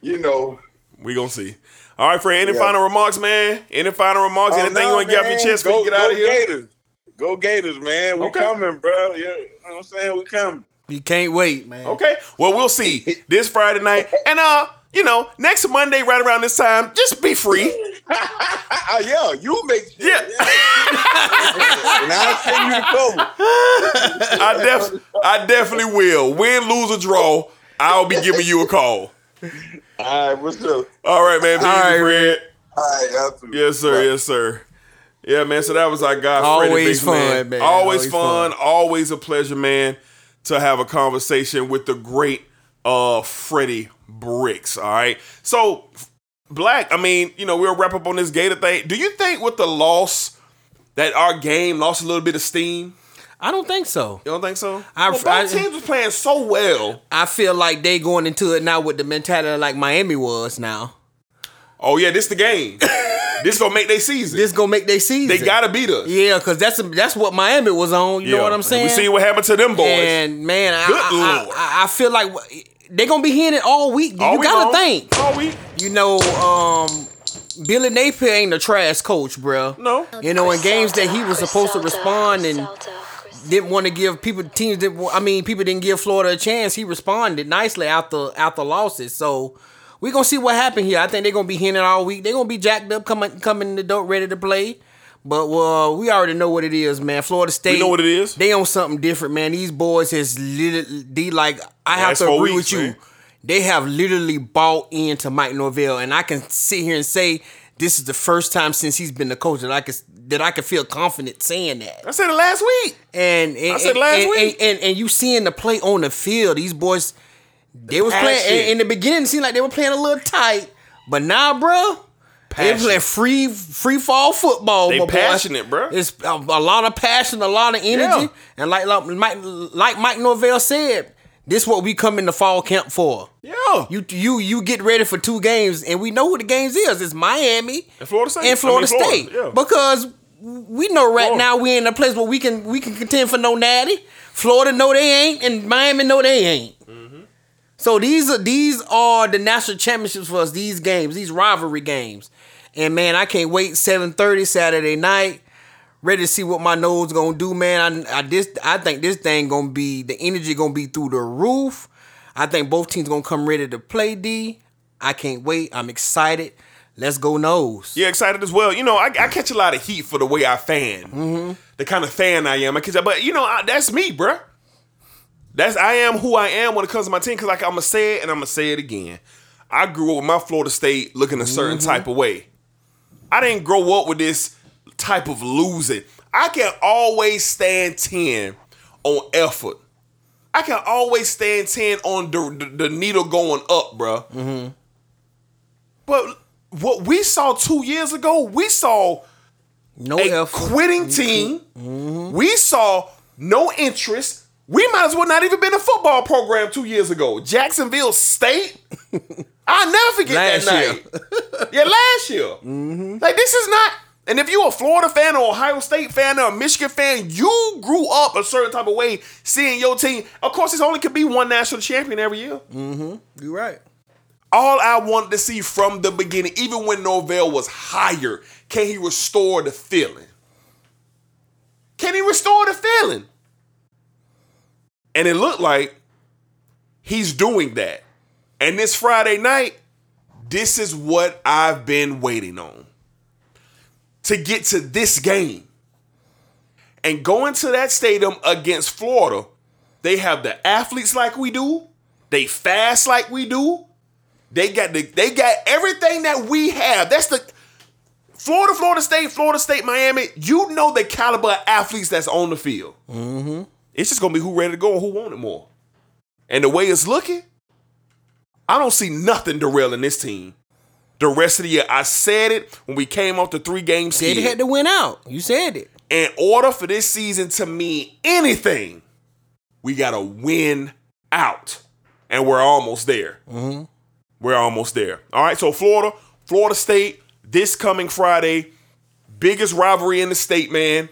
You know, We gonna see. All right, Fred. Any Yeah. final remarks, man? Any final remarks? Oh, Anything you want to get off your chest go, before you get out of here? Gators. Go Gators, man. We Okay. coming, bro. Yeah, you know what I'm saying? We coming. You can't wait, man. Okay. Well, we'll see [LAUGHS] this Friday night, and uh, you know, next Monday right around this time, just be free. [LAUGHS] Ah, yeah, you make sure. Yeah. and I'll send you the cover. I def, I definitely will. Win, lose, or draw, I'll be giving you a call. [LAUGHS] All right, what's up? All right, man. All right, All Fred. All right, y'all. Yes, sir. Yes, sir. Yeah, man. So that was our guy. Freddie Always Big man. fun, man. Always, Always fun. fun. Always a pleasure, man, to have a conversation with the great uh Freddie Bricks. All right. So Black, I mean, you know, we'll wrap up on this Gator thing. Do you think with the loss that our game lost a little bit of steam? I don't think so. You don't think so? I- well, both I- teams was playing so well. I feel like they going into it now with the mentality like Miami was now. Oh yeah, this the game. [LAUGHS] this gonna make their season. This gonna make their season. they gotta beat us. Yeah, cause that's that's what Miami was on. You know what I'm saying? We see what happened to them boys. And man, I, Good I, Lord. I, I feel like they're gonna be hearing it all week. All you week gotta long. think. All week. You know, um, Billy Napier ain't a trash coach, bro. No. You know, in games that he was supposed to respond and didn't want to give people teams I mean people didn't give Florida a chance. He responded nicely after after losses. So we're gonna see what happened here. I think they're gonna be hitting all week. They're gonna be jacked up, coming coming in the door ready to play. But well, we already know what it is, man. Florida State. know what it is. They on something different, man. These boys has literally like I have Last to agree weeks, with you. man. They have literally bought into Mike Norvell, and I can sit here and say this is the first time since he's been the coach that I can that I can feel confident saying that. I said it last week. And and, I said last and, week. And, and, you seeing the play on the field, these boys, they was playing passion. in, in the beginning. It seemed like they were playing a little tight, but now, bro, they Passion. playing free free fall football. They my boy. passionate, bro. It's a, a lot of passion, a lot of energy, Yeah. and like like Mike, like Mike Norvell said, this what we come in the fall camp for. Yeah. You you you get ready for two games, and we know who the games is. It's Miami And Florida State. and Florida I mean, Florida, State yeah. because we know right now we're in a place where we can we can contend for no natty. Florida know they ain't, and Miami know they ain't. Mm-hmm. So these are these are the national championships for us. These games, these rivalry games, and man, I can't wait. Seven thirty Saturday night. Ready to see what my Noles gonna do, man. I, I this I think this thing gonna be the energy gonna be through the roof. I think both teams gonna come ready to play D. I can't wait. I'm excited. Let's go Noles. Yeah, excited as well. You know, I, I catch a lot of heat for the way I fan, Mm-hmm. the kind of fan I am. I catch, but you know, I, that's me, bruh. That's I am who I am when it comes to my team. Cause like I'm gonna say it and I'm gonna say it again. I grew up with my Florida State looking a certain type of way. I didn't grow up with this type of losing. I can always stand 10 on effort. I can always stand 10 on the, the, the needle going up, bruh. But what we saw two years ago, we saw No a effort. quitting mm-hmm. team. Mm-hmm. We saw no interest. We might as well not even been a football program two years ago. Jacksonville State. [LAUGHS] I'll never forget Last that year. night. yeah, last year. Mm-hmm. Like this is not. And if you're a Florida fan or Ohio State fan or a Michigan fan, you grew up a certain type of way seeing your team. Of course, it's only could be one national champion every year. You're right. All I wanted to see from the beginning, even when Norvell was higher, can he restore the feeling? Can he restore the feeling? And it looked like he's doing that. And this Friday night, this is what I've been waiting on to get to this game. And going to that stadium against Florida, they have the athletes like we do, they fast like we do, they got the they got everything that we have. That's the Florida, Florida State, Florida State, Miami. You know the caliber of athletes that's on the field. Mm-hmm. It's just gonna be who ready to go and who want it more. And the way it's looking, I don't see nothing derailing this team. The rest of the year, I said it when we came off the three game Said skid. he had to win out. You said it. In order for this season to mean anything, we gotta win out, and we're almost there. We're almost there. All right, so Florida, Florida State, this coming Friday, biggest rivalry in the state, man.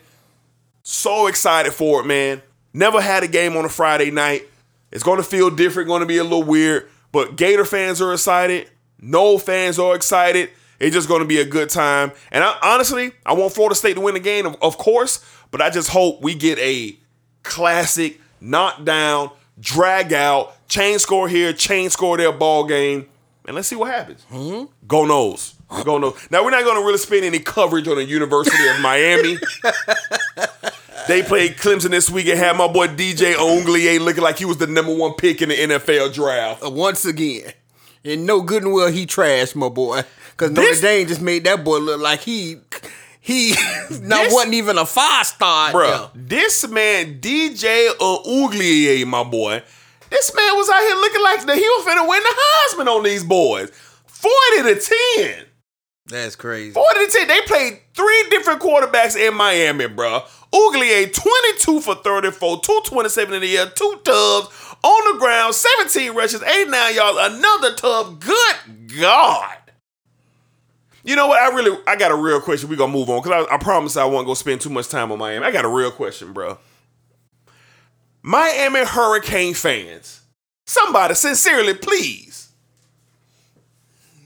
So excited for it, man. Never had a game on a Friday night. It's going to feel different, going to be a little weird, but Gator fans are excited. No fans are excited. It's just going to be a good time. And I, honestly, I want Florida State to win the game, of, course, but I just hope we get a classic knockdown, drag out, chain score here, chain score there ball game. And let's see what happens. Go Noles. Go Noles. Now we're not going to really spend any coverage on the University of Miami. [LAUGHS] They played Clemson this week and had my boy DJ Uiagalelei looking like he was the number one pick in the NFL draft. Uh, once again. And no good and well he trashed my boy. Cause Notre This- Dame just made that boy look like he he [LAUGHS] not This- wasn't even a five star. Bro, this man, DJ Uiagalelei, my boy, this man was out here looking like the, he was finna win the Heisman on these boys. 40 to 10. That's crazy. 40 to 10. They played three different quarterbacks in Miami, bruh. Uiagalelei, 22 for 34, 227 in the air, two tubs on the ground, 17 rushes, 89 yards, another tub. Good God. You know what? I really, I got a real question. we going to move on because I, I promise I won't go spend too much time on Miami. I got a real question, bro. Miami Hurricane fans, somebody sincerely, please.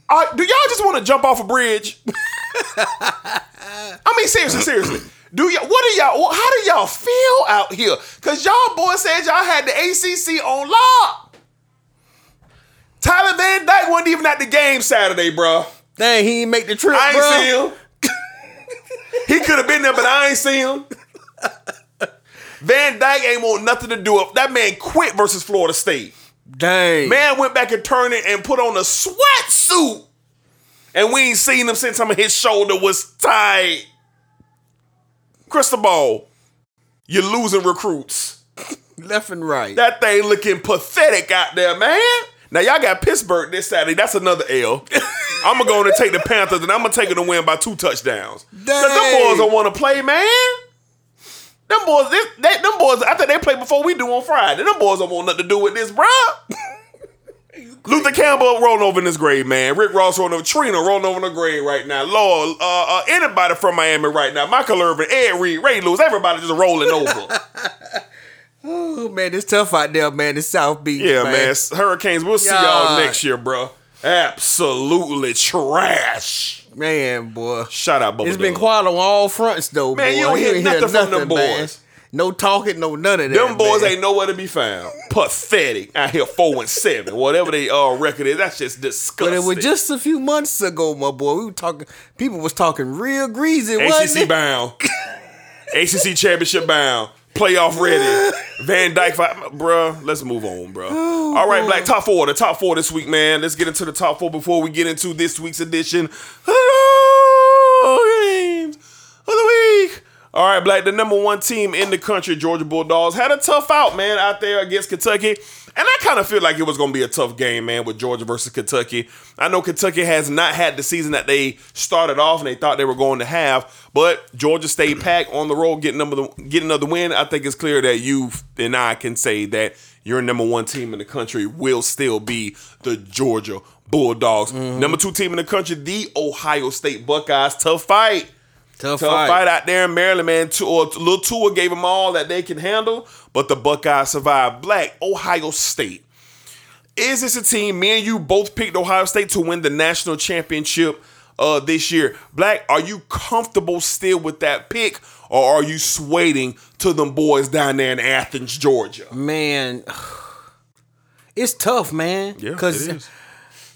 Uh, do y'all just want to jump off a bridge? [LAUGHS] I mean, seriously, seriously. Do y'all? What do y'all? How do y'all feel out here? Cause y'all boys said y'all had the ACC on lock. Tyler Van Dyke wasn't even at the game Saturday, bro. Dang, he ain't make the trip, I ain't bro. see him. [LAUGHS] he could have been there, but I ain't see him. Van Dyke ain't want nothing to do with that man. Quit versus Florida State. Dang. Man went back and turned it and put on a sweatsuit. And we ain't seen him since some of his shoulder was tight. Cristobal, you're losing recruits. [LAUGHS] Left and right. That thing looking pathetic out there, man. Now y'all got Pittsburgh this Saturday. That's another L. [LAUGHS] I'm gonna go and take the Panthers, and I'm gonna take them to win by two touchdowns. 'Cause them Dang. boys don't want to play, man. Them boys, this, they, them boys. I think they play before we do on Friday. Them boys don't want nothing to do with this, bruh. [LAUGHS] Luther Campbell rolling over in his grave, man. Rick Ross rolling over. Trina rolling over in her grave right now. Lord, uh, uh, anybody from Miami right now. Michael Irvin, Ed Reed, Ray Lewis, everybody just rolling over. [LAUGHS] Oh man, it's tough out there, man. It's South Beach. Yeah, man. man. Hurricanes. We'll see y'all God. next year, bro. Absolutely trash. Man, boy. Shout out, Bubba It's been quiet on all fronts though, Man, boy. you don't hear ain't nothing from them man. boys. No talking, no none of that. Them boys man. ain't nowhere to be found. Pathetic. Out here four and seven. Whatever they uh record is, that's just disgusting. But it was just a few months ago, my boy. We were talking. People was talking real greasy. wasn't ACC bound. [LAUGHS] ACC championship bound. Playoff ready. [LAUGHS] Van Dyke, bruh. Let's move on, bruh. Oh, All right, Black top four. The top four this week, man. Let's get into the top four before we get into this week's edition. of Games of the week. All right, Black. The number one team in the country, Georgia Bulldogs, had a tough out, man, out there against Kentucky. And I kind of feel like it was going to be a tough game, man, with Georgia versus Kentucky. I know Kentucky has not had the season that they started off and they thought they were going to have, but Georgia stayed packed on the road, getting another, getting another win. I think it's clear that you and I can say that your number one team in the country will still be the Georgia Bulldogs. Mm-hmm. Number two team in the country, the Ohio State Buckeyes. Tough fight. Tough, Tough fight. fight. out there in Maryland, man. Two, or little Tua gave them all that they can handle, but the Buckeyes survived. Black Ohio State. Is this a team? Me and you both picked Ohio State to win the national championship uh, this year. Black, are you comfortable still with that pick, or are you swaying to them boys down there in Athens, Georgia? man, [SIGHS] it's tough, man. Yeah, because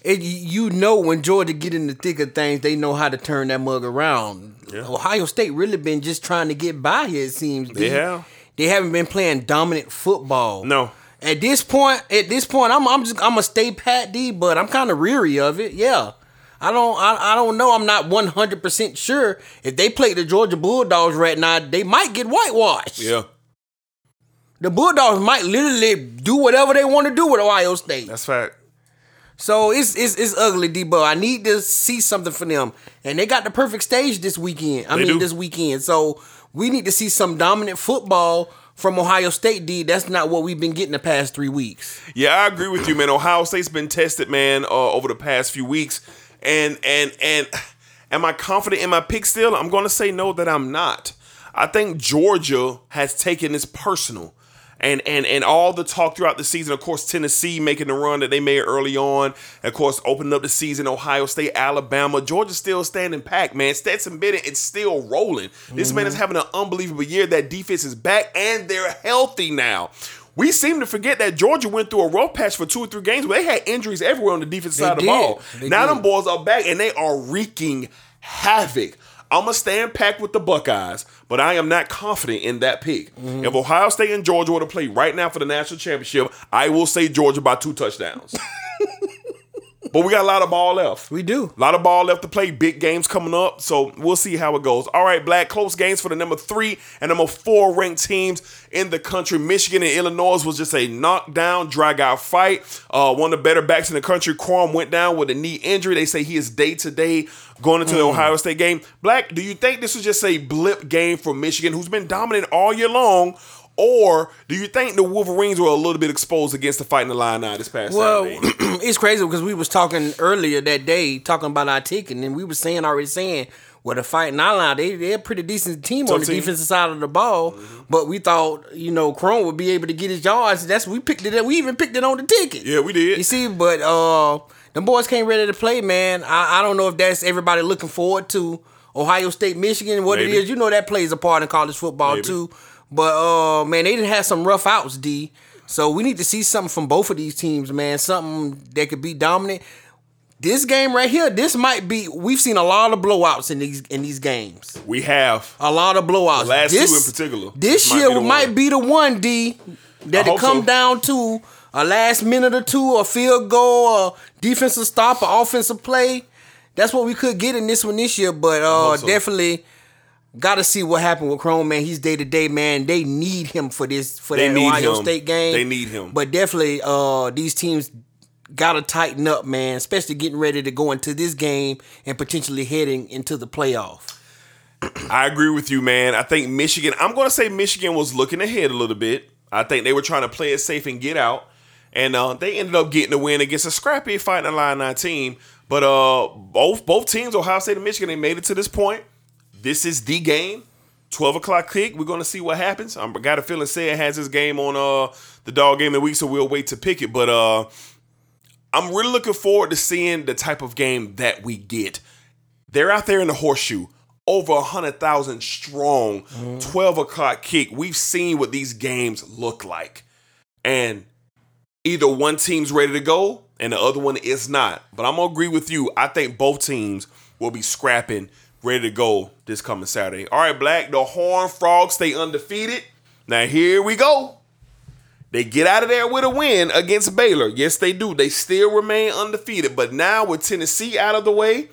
it you know when Georgia get in the thick of things, they know how to turn that mug around. Yeah. Ohio State really been just trying to get by here. It seems They D. have. They haven't been playing dominant football. No. At this point, at this point, I'm I'm just I'm a stay pat D, but I'm kind of weary of it. Yeah. I don't I, I don't know. I'm not 100 percent sure if they play the Georgia Bulldogs right now, they might get whitewashed. Yeah, The Bulldogs might literally do whatever they want to do with Ohio State. that's fact. So it's it's it's ugly, D. But I need to see something from them, and they got the perfect stage this weekend. I They mean, do. this weekend. So we need to see some dominant football from Ohio State, D. That's not what we've been getting the past three weeks. Yeah, I agree with you, man. Ohio State's been tested, man, uh, over the past few weeks, and and and [SIGHS] am I confident in my pick still? I'm going to say no, that I'm not. I think Georgia has taken this personal. And, and and all the talk throughout the season, of course, Tennessee making the run that they made early on, of course, opening up the season, Ohio State, Alabama, Georgia still standing packed, man. Stetson Bennett, it's still rolling. This man is mm-hmm. having an unbelievable year. That defense is back and they're healthy now. We seem to forget that Georgia went through a rough patch for two or three games where they had injuries everywhere on the defensive They side of the ball. They now did. them boys are back and they are wreaking havoc. I'm gonna stand packed with the Buckeyes, but I am not confident in that pick. Mm-hmm. If Ohio State and Georgia were to play right now for the national championship, I will say Georgia by two touchdowns. [LAUGHS] but we got a lot of ball left. We do. A lot of ball left to play. Big games coming up, so we'll see how it goes. All right, Black, close games for the number three and number four ranked teams in the country. Michigan and Illinois was just a knockdown, drag out fight. Uh, one of the better backs in the country, Corum, went down with a knee injury. They say he is day to day going into the Ohio State game. Black, do you think this was just a blip game for Michigan, who's been dominant all year long? Or do you think the Wolverines were a little bit exposed against the fighting Illini this past Well, Saturday? [CLEARS THROAT] it's crazy because we was talking earlier that day, talking about our ticket, and we were saying already saying, well, the fighting Illini, they they're a pretty decent team on the team. defensive side of the ball. But we thought, you know, Corum would be able to get his yards. That's we picked it. Up. We even picked it on the ticket. Yeah, we did. You see, but uh, the boys came ready to play, man. I, I don't know if that's everybody looking forward to Ohio State, Michigan, what Maybe. it is. You know that plays a part in college football Maybe. too. But uh, man, they didn't have some rough outs, D. So we need to see something from both of these teams, man. Something that could be dominant. This game right here, this might be. We've seen a lot of blowouts in these in these games. we have. A lot of blowouts. The last two in particular. This Might year be might be the one, D. That it come so. down to a last minute or two, a field goal, a defensive stop, an offensive play. That's what we could get in this one this year, but uh, so. definitely got to see what happened with Corum, man. He's day to day, man. They need him for this for They that need Ohio him. State game. They need him. But definitely, uh, these teams got to tighten up, man. Especially getting ready to go into this game and potentially heading into the playoff. I agree with you, man. I think Michigan, I'm going to say Michigan was looking ahead a little bit. I think they were trying to play it safe and get out. And uh, they ended up getting a win against a scrappy fighting Illini team. But uh, both both teams, Ohio State and Michigan, they made it to this point. This is the game. 12 o'clock kick. We're going to see what happens. I got a feeling Say has his game on uh, the dog game of the week, so we'll wait to pick it. But uh, I'm really looking forward to seeing the type of game that we get. They're out there in the horseshoe, over a hundred thousand strong, twelve o'clock kick. We've seen what these games look like, and either one team's ready to go and the other one is not. But I'm gonna agree with you. I think both teams will be scrapping, ready to go this coming Saturday. All right, Black. The Horn Frogs stay undefeated. Now here we go. They get out of there with a win against Baylor. Yes, they do. They still remain undefeated. But now with Tennessee out of the way,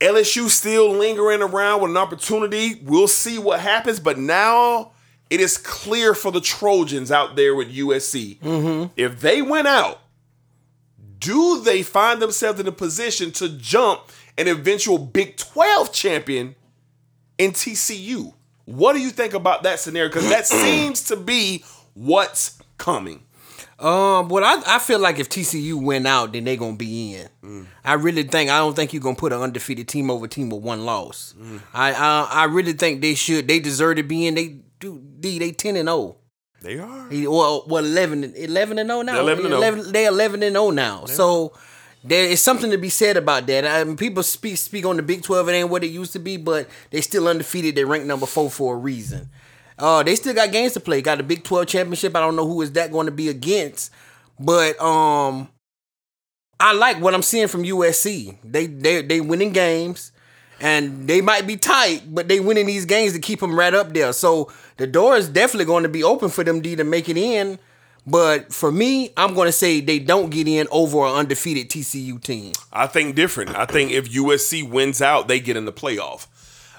LSU still lingering around with an opportunity. We'll see what happens. But now it is clear for the Trojans out there with USC. Mm-hmm. If they went out, do they find themselves in a position to jump an eventual Big 12 champion in TCU? What do you think about that scenario? Because that [CLEARS THROAT] seems to be what's coming. Um, well, I, I feel like if TCU went out, then they're gonna be in. I really think I don't think you're gonna put an undefeated team over team with one loss. I, I I really think they should. They deserve to be in. They do. D they ten and zero. They are. Well, what 11, and- 11 and 0 now? They're 11 and 0. 11 They're 11 and 0 now. So there is something to be said about that. I mean, people speak speak on the Big 12. It ain't what it used to be, but they still undefeated. They ranked number four for a reason. Uh, they still got games to play. Got the Big 12 championship. I don't know who is that going to be against, but um, I like what I'm seeing from USC. They they they winning games, and they might be tight, but they winning these games to keep them right up there. So the door is definitely going to be open for them D to make it in. But for me, I'm going to say they don't get in over an undefeated TCU team. I think different. I think if USC wins out, they get in the playoff.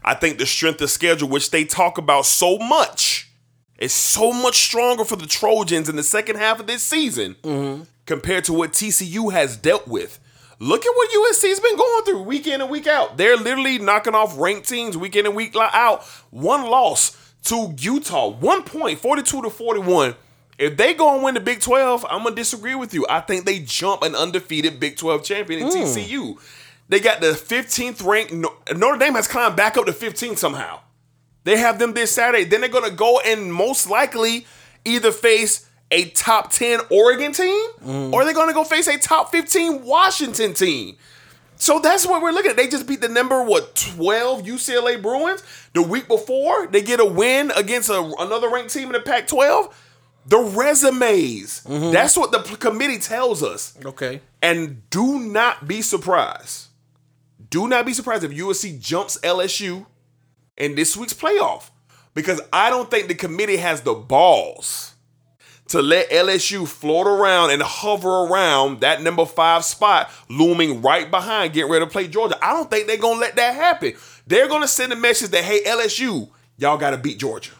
I think the strength of schedule, which they talk about so much, is so much stronger for the Trojans in the second half of this season mm-hmm. compared to what TCU has dealt with. Look at what USC's been going through week in and week out. They're literally knocking off ranked teams week in and week out. One loss to Utah, one point, 42 to 41. If they go and win the Big 12, I'm gonna disagree with you. I think they jump an undefeated Big 12 champion in hmm. TCU. They got the 15th ranked. No- Notre Dame has climbed back up to 15 somehow. They have them this Saturday. Then they're gonna go and most likely either face a top 10 Oregon team hmm. or they're gonna go face a top 15 Washington team. So that's what we're looking at. They just beat the number what 12 UCLA Bruins the week before. They get a win against a, another ranked team in the Pac-12. The resumes. Mm-hmm. That's what the committee tells us. Okay. And do not be surprised. Do not be surprised if USC jumps LSU in this week's playoff. Because I don't think the committee has the balls to let LSU float around and hover around that number five spot, looming right behind, getting ready to play Georgia. I don't think they're going to let that happen. They're going to send a message that, hey, LSU, y'all got to beat Georgia.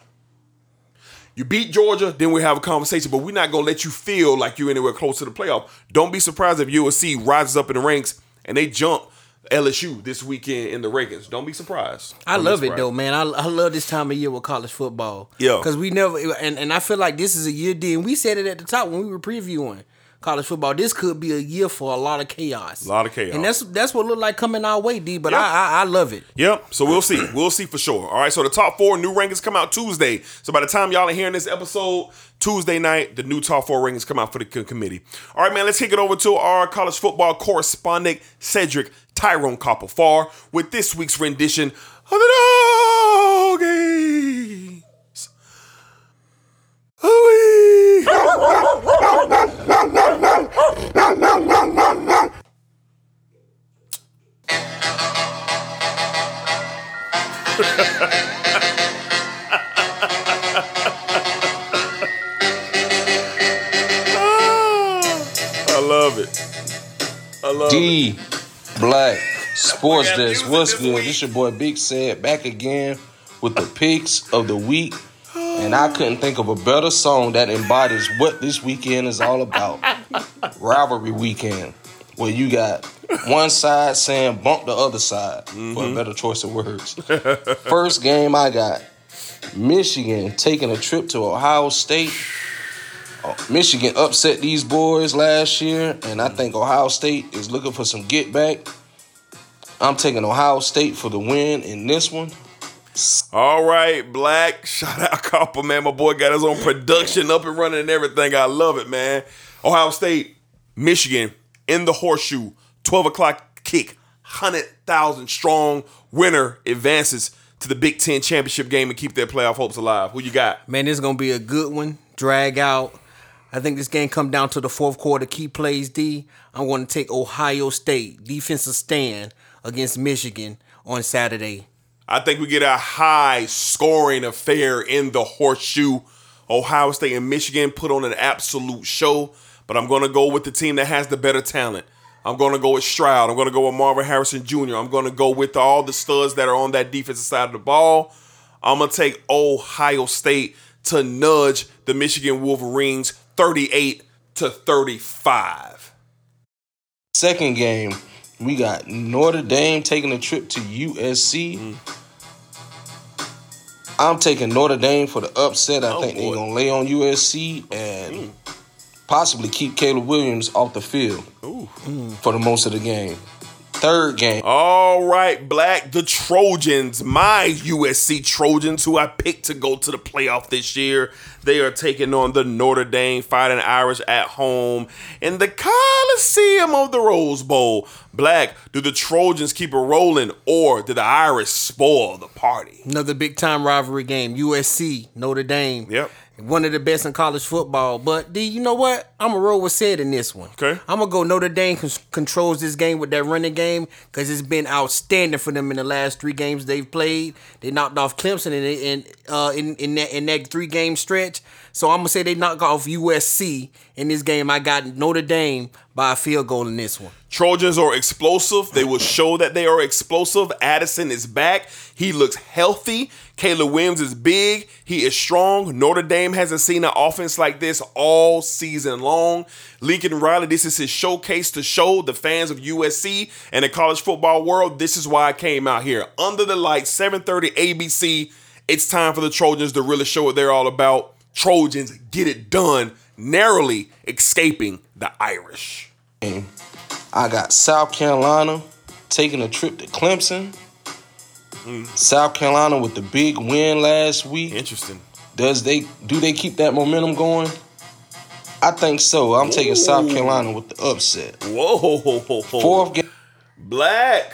You beat Georgia, then we have a conversation, but we're not going to let you feel like you're anywhere close to the playoff. Don't be surprised if USC rises up in the ranks and they jump LSU this weekend in the rankings. Don't be surprised. I Don't love it though, man. I, I love this time of year with college football. Yeah. because we never and, and I feel like this is a year. D, and we said it at the top when we were previewing college football. This could be a year for a lot of chaos. A lot of chaos. and that's that's what look like coming our way, D. But Yeah. I, I I love it. Yep. So we'll see. We'll see for sure. All right. So the top four new rankings come out Tuesday. So by the time y'all are hearing this episode, Tuesday night, the new top four rankings come out for the co- committee. All right, man. Let's kick it over to our college football correspondent Cedric Tyrone Copperfar with this week's rendition of the doggies. Ooh-wee. [LAUGHS] I love it. I love it. D Black Sports Desk. What's good? This your boy Big Ced back again with the picks of the week. And I couldn't think of a better song that embodies what this weekend is all about. [LAUGHS] Rivalry weekend. Where you got one side saying bump the other side for Mm-hmm. a better choice of words. First game I got Michigan taking a trip to Ohio State. Oh, Michigan upset these boys last year, and I think Ohio State is looking for some get back. I'm taking Ohio State for the win in this one. All right, Black. [LAUGHS] Shout out Copper, man. My boy got his own production up and running and everything. I love it, man. Ohio State, Michigan, in the horseshoe, 12 o'clock kick, 100,000 strong winner advances to the Big Ten championship game and keep their playoff hopes alive. Who you got? Man, this is gonna be a good one. Drag out. I think this game come down to the fourth quarter key plays. D. I'm going to take Ohio State defensive stand against Michigan on Saturday. I think we get a high scoring affair in the horseshoe. Ohio State and Michigan put on an absolute show, but I'm going to go with the team that has the better talent. I'm going to go with Stroud. I'm going to go with Marvin Harrison Jr. I'm going to go with all the studs that are on that defensive side of the ball. I'm going to take Ohio State to nudge the Michigan Wolverines 38 to 35. Second game, we got Notre Dame taking a trip to USC. Mm. I'm taking Notre Dame for the upset. I Oh, think boy. they're gonna lay on USC and mm. possibly keep Caleb Williams off the field mm. for the most of the game. Third game, All right, Black, the Trojans, my USC Trojans, who I picked to go to the playoff this year. They are taking on the Notre Dame Fighting Irish at home in the Coliseum of the Rose Bowl. Black, do the Trojans keep it rolling or do the Irish spoil the party? Another big time rivalry game. USC, Notre Dame. Yep. One of the best in college football. But D, you know what? I'm a roll with Ced in this one. Okay. I'm gonna go Notre Dame con- controls this game with that running game because it's been outstanding for them in the last three games they've played. They knocked off Clemson in in uh, in, in that in that three game stretch. So I'm gonna say they knock off USC in this game. I got Notre Dame by a field goal in this one. Trojans are explosive. They will show that they are explosive. Addison is back. He looks healthy. Caleb Williams is big. He is strong. Notre Dame hasn't seen an offense like this all season long. Lincoln Riley, this is his showcase to show the fans of USC and the college football world. This is why I came out here. Under the lights, 7:30 ABC. It's time for the Trojans to really show what they're all about. Trojans get it done, narrowly escaping the Irish. I got South Carolina taking a trip to Clemson. Hmm. South Carolina with the big win last week. Interesting. Does they do they keep that momentum going? I think so. I'm taking South Carolina with the upset. Whoa. Fourth game. Black.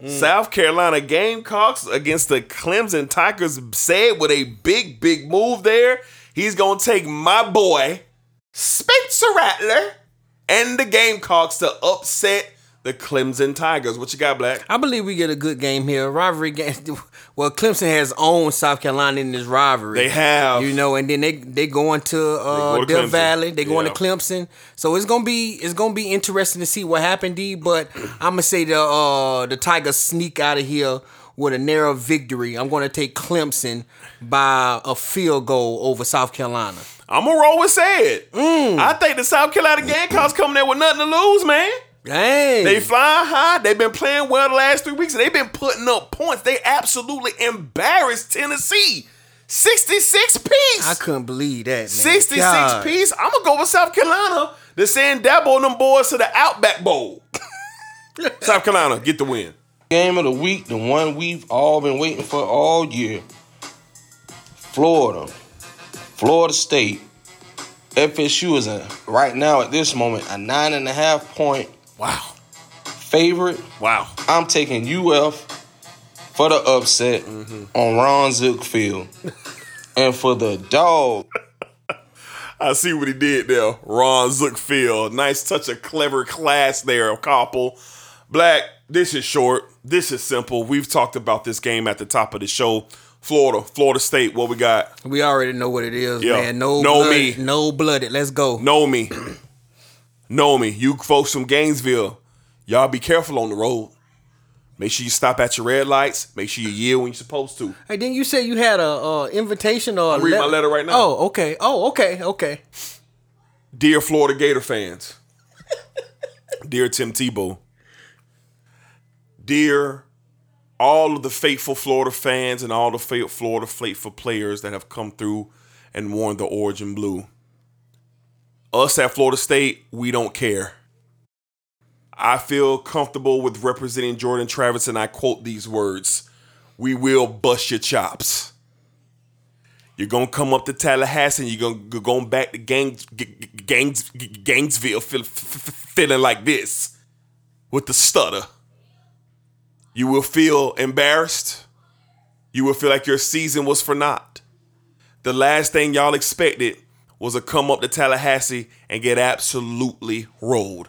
Hmm. South Carolina Gamecocks against the Clemson Tigers said with a big, big move there. He's going to take my boy, Spencer Rattler, and the Gamecocks to upset the Clemson Tigers. What you got, Black? I believe we get a good game here. A rivalry game. [LAUGHS] Well, Clemson has owned South Carolina in this rivalry. They have. you know, and then they they going to uh, go to Death Valley. They going Yeah. to Clemson. So it's gonna be it's gonna be interesting to see what happened, D. But I'm gonna say the uh, the Tigers sneak out of here with a narrow victory. I'm gonna take Clemson by a field goal over South Carolina. I'm going to roll with Ced. Mm. I think the South Carolina Gamecocks coming there with nothing to lose, man. Dang. They flying high. They've been playing well the last three weeks, they've been putting up points. They absolutely embarrassed Tennessee. 66 piece. I couldn't believe that. Man. 66 God. piece. I'm gonna go with South Carolina. They're saying Dabo and them boys to the Outback Bowl. [LAUGHS] South Carolina, get the win. Game of the week, the one we've all been waiting for all year. Florida. Florida State. FSU is a right now at this moment a nine and a half point Wow. favorite. Wow. I'm taking UF for the upset mm-hmm. on Ron Zook Field. [LAUGHS] and for the dog, [LAUGHS] I see what he did there. Ron Zookfield. Nice touch of clever class there, couple. Black, this is short. This is simple. We've talked about this game at the top of the show. Florida, Florida State, what we got? We already know what it is, Yeah. man. No, Know blooded, me. no blooded. Let's go. Know me. know me. You folks from Gainesville, y'all be careful on the road. Make sure you stop at your red lights. Make sure you yield when you're supposed to. Hey, didn't you say you had a uh, invitation or? I'm reading my letter right now. Oh, okay. Oh, okay. Okay. Dear Florida Gator fans, [LAUGHS] dear Tim Tebow, dear all of the faithful Florida fans and all the Florida faithful players that have come through and worn the orange and blue. Us at Florida State, we don't care. I feel comfortable with representing Jordan Travis, and I quote these words We will bust your chops. You're gonna come up to Tallahassee and you're gonna go back to gangs, gangs, g- Gainesville feel, f- f- feeling like this with the stutter. You will feel embarrassed. You will feel like your season was for naught. The last thing y'all expected was to come up to Tallahassee and get absolutely rolled.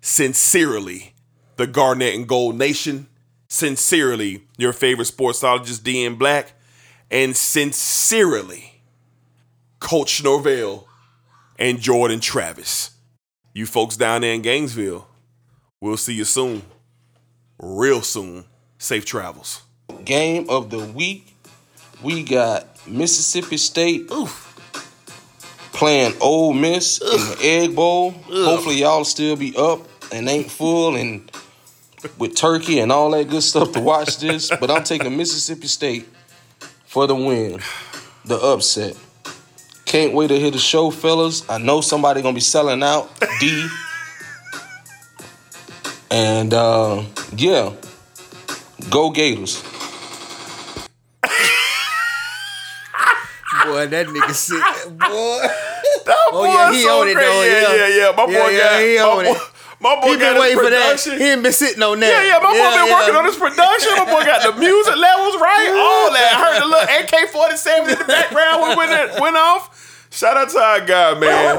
Sincerely, the Garnet and Gold Nation, Sincerely, your favorite sportsologist, DN Black. And sincerely, Coach Norvell and Jordan Travis. You folks down there in Gainesville, we'll see you soon. Real soon. Safe travels. Game of the week, we got Mississippi State playing Ole Miss in the Egg Bowl. Hopefully, y'all still be up and ain't full and with turkey and all that good stuff to watch this. [LAUGHS] But I'm taking Mississippi State for the win, the upset. Can't wait to hear the show, fellas. I know somebody gonna be selling out. D. [LAUGHS] And uh, yeah, go Gators. [LAUGHS] Boy, that nigga sick. Boy. Oh Oh, yeah, he on it, though, Yeah, yeah. yeah, yeah. My boy Yeah, yeah, got he my on boy, it. My boy He got been his waiting for that. production. He ain't been sitting on that. Yeah, yeah, my boy been working on his production. My boy got the [LAUGHS] music levels right, all that. I heard the little [LAUGHS] AK forty seven in the background when when it went off. Shout out to our guy, man.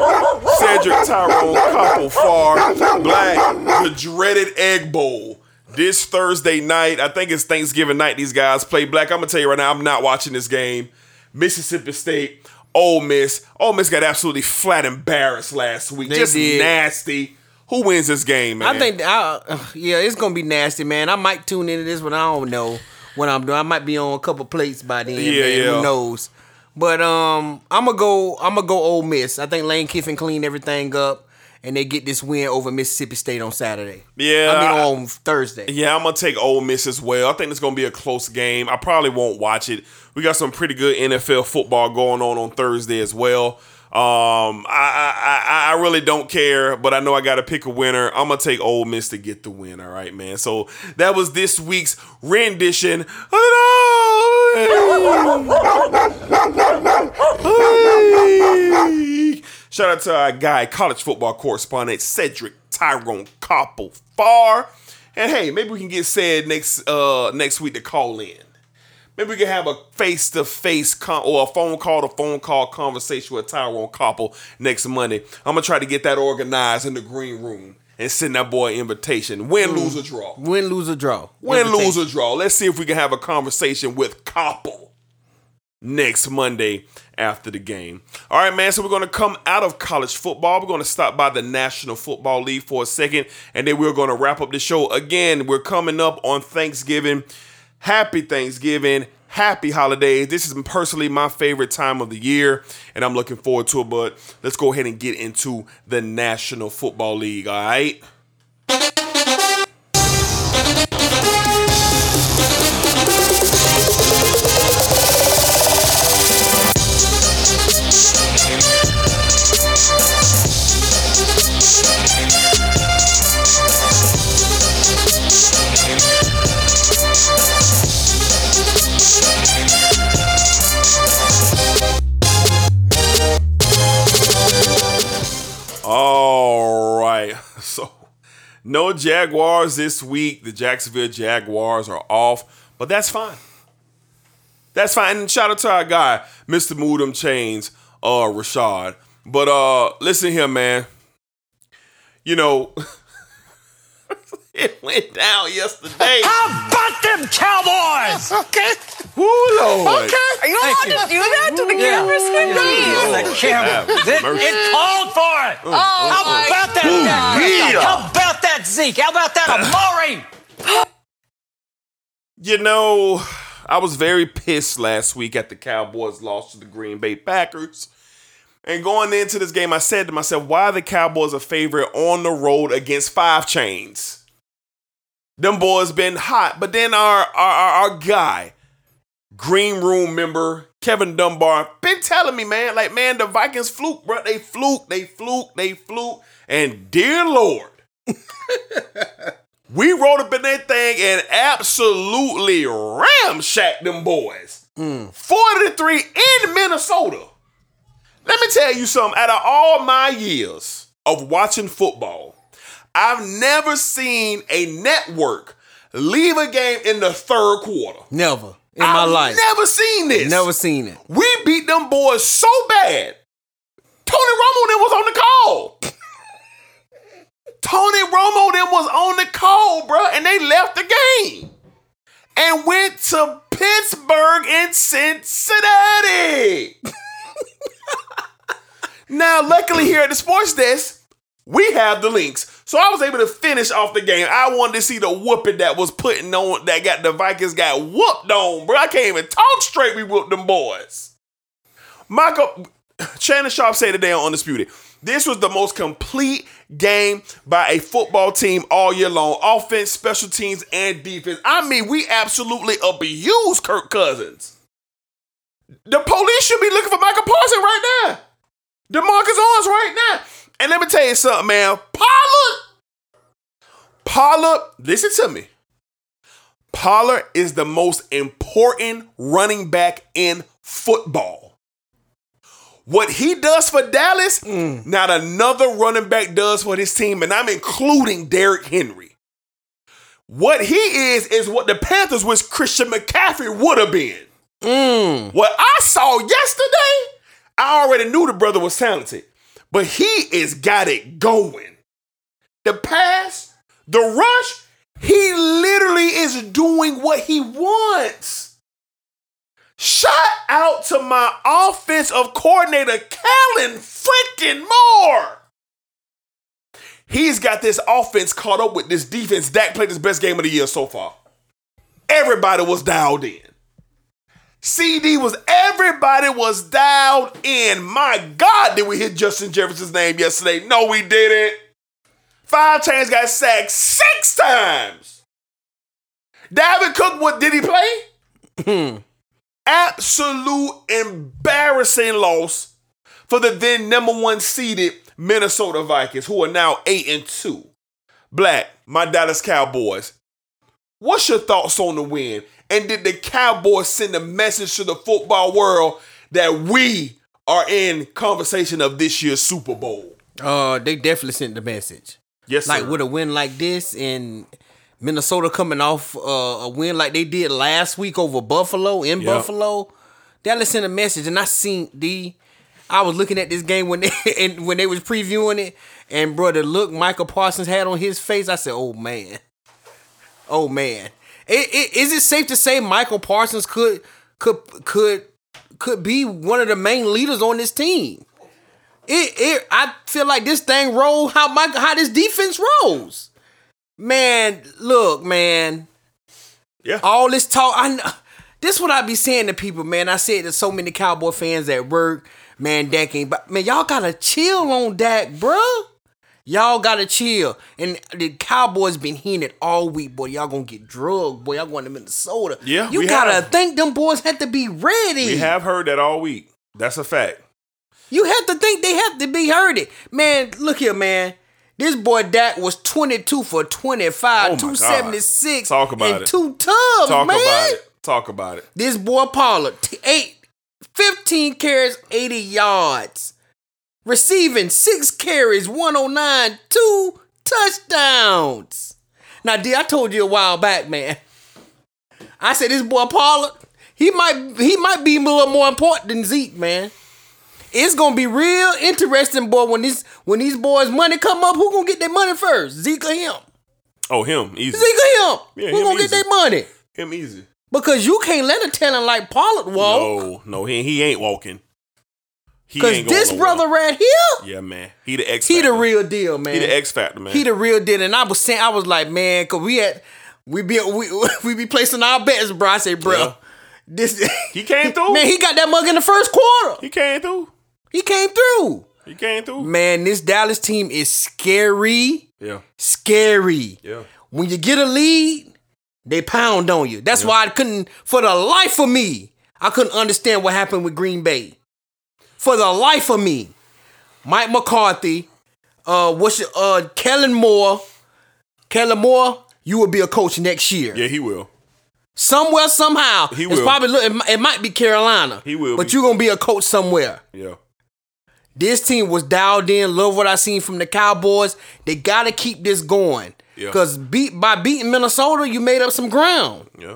Cedric Tyrone Couple Far Black, the dreaded Egg Bowl. This Thursday night, I think it's Thanksgiving night. These guys play Black. I'm gonna tell you right now, I'm not watching this game. Mississippi State, Ole Miss. Ole Miss got absolutely flat embarrassed last week. They Just did. nasty. Who wins this game, man? I think, I, uh, yeah, it's gonna be nasty, man. I might tune into this, but I don't know what I'm doing. I might be on a couple plates by then. Yeah, man. yeah. Who knows? But um, I'm gonna go. I'm gonna go Ole Miss. I think Lane Kiffin cleaned everything up, and they get this win over Mississippi State on Saturday. Yeah, I mean on Thursday. Yeah, I'm gonna take Ole Miss as well. I think it's gonna be a close game. I probably won't watch it. We got some pretty good NFL football going on on Thursday as well. Um, I I, I, I really don't care, but I know I got to pick a winner. I'm gonna take Ole Miss to get the win. All right, man. So that was this week's rendition. it all. Shout out to our guy, college football correspondent Cedric Tyrone Koppel Far. And hey, maybe we can get Ced next uh next week to call in. Maybe we can have a face to face con or a phone call to phone call conversation with Tyrone Koppel next Monday. I'm gonna try to get that organized in the green room and send that boy an invitation. Win, lose, or draw. Win, lose, or draw. Win, lose, or draw. Let's see if we can have a conversation with Koppel next Monday after the game. All right, man. So we're going to come out of college football. We're going to stop by the National Football League for a second, and then we're going to wrap up the show. Again, we're coming up on Thanksgiving. Happy Thanksgiving. Happy holidays. This is personally my favorite time of the year, and I'm looking forward to it. But let's go ahead and get into the National Football League. All right. No Jaguars this week. The Jacksonville Jaguars are off, but that's fine. That's fine. And shout out to our guy, Mr. Moodum Chains, uh, Rashad. But uh, listen here, man. You know, [LAUGHS] [LAUGHS] it went down yesterday. [LAUGHS] How about them Cowboys? [LAUGHS] Okay. Woo, Lord. Okay. Are you allowed to do that to the camera screen? Lord The camera. have It, mercy. it called for it. Mm, How mm, about that? Ooh, guy? yeah. How about that Zeke? How about that Amari? You know, I was very pissed last week at the Cowboys' loss to the Green Bay Packers. And going into this game, I said to myself, why are the Cowboys a favorite on the road against five chains? Them boys been hot. But then our our, our, our guy, green room member Kevin Dunbar, been telling me, man, like, man, the Vikings fluke, bro. They fluke, they fluke, they fluke. And dear Lord, [LAUGHS] we rolled up in that thing and absolutely ramshacked them boys. Mm. 43 in Minnesota. Let me tell you something. Out of all my years of watching football, I've never seen a network leave a game in the third quarter. Never in my I've life. Never seen this. Never seen it. We beat them boys so bad. Tony Romo then was on the call. [LAUGHS] Tony Romo then was on the call, bro, and they left the game. and went to Pittsburgh and Cincinnati. [LAUGHS] now, luckily, here at the sports desk, we have the links. So I was able to finish off the game. I wanted to see the whooping that was putting on that got the Vikings got whooped on, bro. I can't even talk straight. We whooped them boys. Michael Shannon Sharpe said today on Undisputed, this was the most complete game by a football team all year long. Offense, special teams, and defense. I mean, we absolutely abused Kirk Cousins. The police should be looking for Micah Parsons right now. DeMarcus Owens right now. And let me tell you something, man. Pollard, Pollard, listen to me. Pollard is the most important running back in football. What he does for Dallas, mm. not another running back does for his team, and I'm including Derrick Henry. What he is, is what the Panthers with Christian McCaffrey would have been. Mm. What I saw yesterday, I already knew the brother was talented, but he is got it going. The pass, the rush, he literally is doing what he wants. Shout out to my offensive coordinator, Kellen freaking Moore. He's got this offense caught up with this defense. Dak played his best game of the year so far. Everybody was dialed in. CeeDee was everybody was dialed in. My God, did we hit Justin Jefferson's name yesterday? No, we didn't. Five chains got sacked six times. Dalvin Cook, what did he play? Hmm. Absolute embarrassing loss for the then number one seeded Minnesota Vikings, who are now eight and two. Black, my Dallas Cowboys. What's your thoughts on the win? And did the Cowboys send a message to the football world that we are in conversation of this year's Super Bowl? Uh, they definitely sent the message. Yes, sir. like sir. with a win like this and Minnesota coming off uh, a win like they did last week over Buffalo in Yep. Buffalo, Dallas sent a message, and I seen the. I was looking at this game when [LAUGHS] they and when they was previewing it, and brother, look Micah Parsons had on his face, I said, "Oh man, oh man." I- I- Is it safe to say Micah Parsons could could could could be one of the main leaders on this team? It, it I feel like this thing roll how my how this defense rolls. Man, look, man. Yeah. All this talk, I this what I be saying to people, man. I said to so many Cowboy fans at work, man, Dak ain't but man, y'all gotta chill on Dak, bruh. Y'all gotta chill. And the Cowboys been hearing it all week, boy. Y'all gonna get drugged, boy. Y'all going to Minnesota. Yeah, You gotta have. think them boys had to be ready. We have heard that all week. That's a fact. You have to think they have to be hurted. Man, look here, man. This boy Dak was 22 for 25, oh 276, God. Talk about and it. two tubs, Talk man. about it. Talk about it. This boy Pollard, t- eight, 15 carries, 80 yards. Receiving six carries, 109, two touchdowns. Now, D, I told you a while back, man. I said this boy Pollard, he might he might be a little more important than Zeke, man. It's gonna be real interesting, boy. When these when these boys' money come up, who gonna get their money first? Zeke or him? Oh, him easy. Zeke or him? Yeah, who him gonna get easy. their money? Him easy. Because you can't let a talent like Pollard walk. No, no, he he ain't walking. Because this brother right here, Yeah, man. He the X. he the real deal, man. He the X factor, man. He the real deal. And I was saying, I was like, man, cause we had we be we, [LAUGHS] we be placing our bets, bro. I say, bro, Yeah. this [LAUGHS] He came through. man, he got that mug in the first quarter. He came through. He came through. He came through. Man, this Dallas team is scary, Yeah. scary. Yeah. When you get a lead, they pound on you. That's why I couldn't, for the life of me, I couldn't understand what happened with Green Bay. For the life of me, Mike McCarthy, uh, what's your, uh, Kellen Moore, Kellen Moore, you will be a coach next year. Yeah, he will. Somewhere, somehow. He It's will. probably look- it, it might be Carolina. He will But be. you're gonna be a coach somewhere. Yeah. This team was dialed in. Love what I seen from the Cowboys. They gotta keep this going. Yeah. Cause beat by beating Minnesota, you made up some ground. Yeah.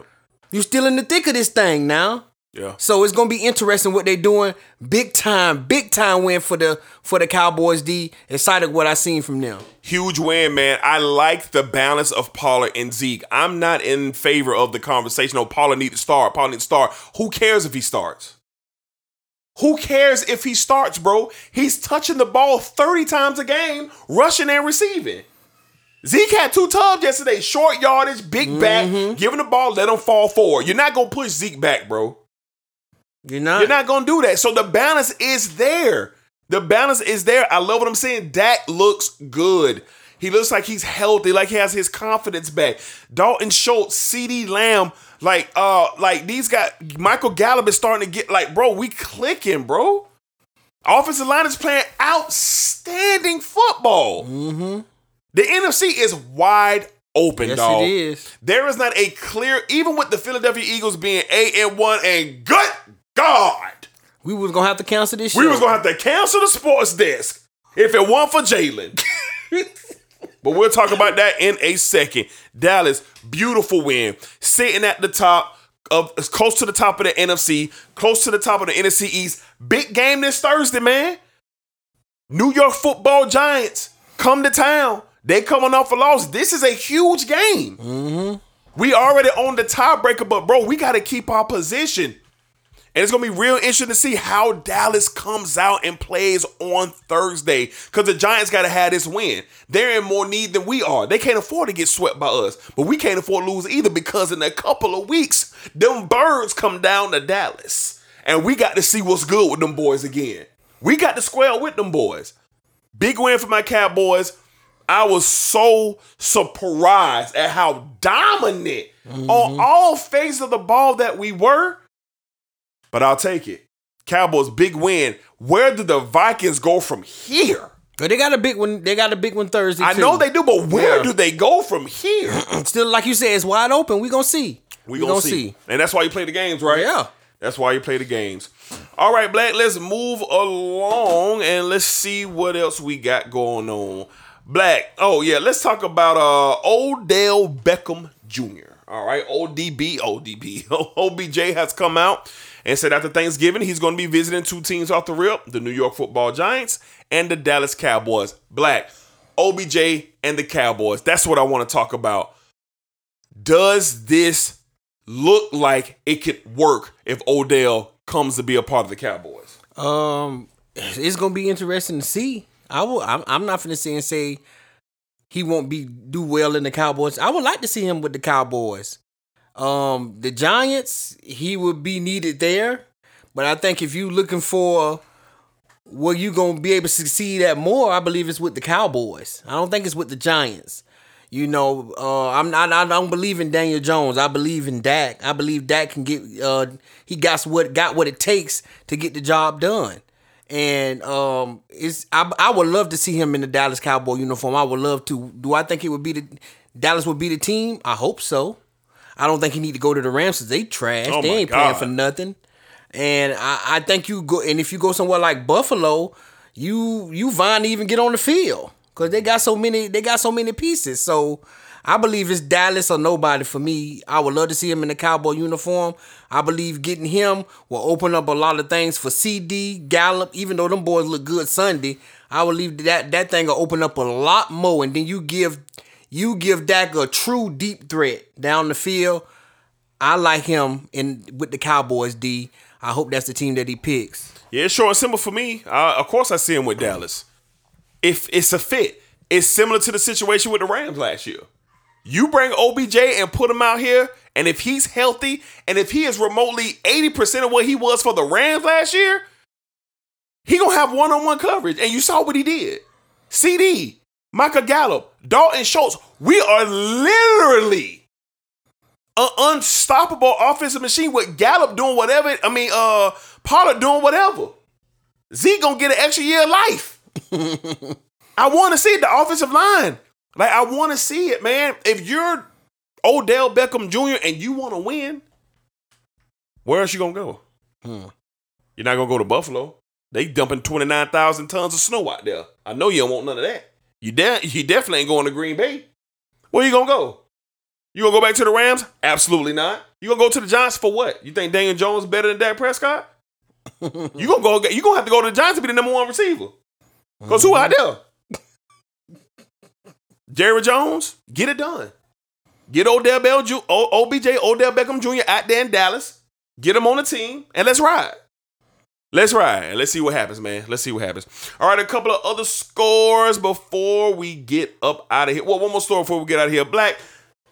You still in the thick of this thing now. Yeah. So it's gonna be interesting what they're doing. Big time, big time win for the for the Cowboys. D excited what I seen from them. Huge win, man. I like the balance of Pollard and Zeke. I'm not in favor of the conversation. Oh, Pollard need to start. Pollard need to start. Who cares if he starts? Who cares if he starts, bro? He's touching the ball 30 times a game, rushing and receiving. Zeke had two tubs yesterday. Short yardage, big back, mm-hmm. giving the ball, let him fall forward. You're not gonna push Zeke back, bro. You're not. You're not gonna do that. So the balance is there. The balance is there. I love what I'm saying. Dak looks good. He looks like he's healthy, like he has his confidence back. Dalton Schultz, CeeDee Lamb, like uh, like these guys. Michael Gallup is starting to get like, bro, we clicking, bro. Offensive line is playing outstanding football. Mm-hmm. The NFC is wide open, Yes, dog. it is. There is not a clear, even with the Philadelphia Eagles being eight and one, and good God, We was gonna have to cancel this. we show. was gonna have to cancel the sports desk if it weren't for Jalen. [LAUGHS] but we'll talk about that in a second. Dallas, beautiful win, sitting at the top of close to the top of the NFC, close to the top of the NFC East. Big game this Thursday, man. New York Football Giants come to town. They coming off a loss. This is a huge game. Mm-hmm. We already on the tiebreaker, but bro, we got to keep our position. And it's gonna be real interesting to see how Dallas comes out and plays on Thursday. Because the Giants gotta have this win. They're in more need than we are. They can't afford to get swept by us, but we can't afford to lose either because in a couple of weeks, them birds come down to Dallas. And we got to see what's good with them boys again. We got to square with them boys. Big win for my Cowboys. I was so surprised at how dominant on mm-hmm. all phases of the ball that we were. But I'll take it. Cowboys big win. Where do the Vikings go from here? They got a big one. They got a big one Thursday. I too. know they do, but where Yeah. do they go from here? [CLEARS THROAT] Still, like you said, it's wide open. We gonna see. We gonna, see. And that's why you play the games, right? Yeah. That's why you play the games. All right, Black, let's move along and let's see what else we got going on. Black, oh yeah, let's talk about uh Odell Beckham Jr. All right, ODB, ODB. [LAUGHS] OBJ has come out and said after Thanksgiving he's going to be visiting two teams off the rip, the New York Football Giants and the Dallas Cowboys. Black, OBJ and the Cowboys. That's what I want to talk about. Does this look like it could work if Odell comes to be a part of the Cowboys? Um, it's gonna be interesting to see. I will. I'm, I'm not gonna say and say he won't be do well in the Cowboys. I would like to see him with the Cowboys. Um, the Giants, he would be needed there, but I think if you're looking for where you gonna be able to succeed at more, I believe it's with the Cowboys. I don't think it's with the Giants. You know, uh, I'm not. I don't believe in Daniel Jones. I believe in Dak. I believe Dak can get. Uh, he got what got what it takes to get the job done. And um, it's. I, I would love to see him in the Dallas Cowboy uniform. I would love to. Do I think it would be the Dallas would be the team? I hope so. I don't think he need to go to the Rams because they trash. Oh they ain't playing for nothing. And I, I think you go. And if you go somewhere like Buffalo, you you to even get on the field because they got so many. They got so many pieces. So I believe it's Dallas or nobody for me. I would love to see him in the cowboy uniform. I believe getting him will open up a lot of things for CeeDee Gallup. Even though them boys look good Sunday, I believe that that thing will open up a lot more. And then you give you give Dak a true deep threat down the field. I like him in with the Cowboys. D. I hope that's the team that he picks. Yeah, it's short and simple for me. Uh, of course, I see him with Dallas. If it's a fit, it's similar to the situation with the Rams last year. You bring OBJ and put him out here, and if he's healthy, and if he is remotely 80% of what he was for the Rams last year, he gonna have one-on-one coverage. And you saw what he did. CeeDee, Michael Gallup, Dalton Schultz. We are literally an unstoppable offensive machine with Gallup doing whatever. I mean, uh, Pollard doing whatever. Zeke gonna get an extra year of life. [LAUGHS] I want to see the offensive line. Like I want to see it, man. If you're Odell Beckham Jr. and you want to win, where else you gonna go? Hmm. You're not gonna go to Buffalo. They dumping twenty nine thousand tons of snow out there. I know you don't want none of that. You de- you definitely ain't going to Green Bay. Where you gonna go? You gonna go back to the Rams? Absolutely not. You gonna go to the Giants for what? You think Daniel Jones better than Dak Prescott? [LAUGHS] you gonna go? You gonna have to go to the Giants to be the number one receiver? Cause who out there? Jerry Jones, get it done. Get Odell Bell, Ju- o- OBJ, Odell Beckham Jr. out there in Dallas. Get him on the team and let's ride. Let's ride. Let's see what happens, man. Let's see what happens. All right, a couple of other scores before we get up out of here. Well, one more story before we get out of here. Black,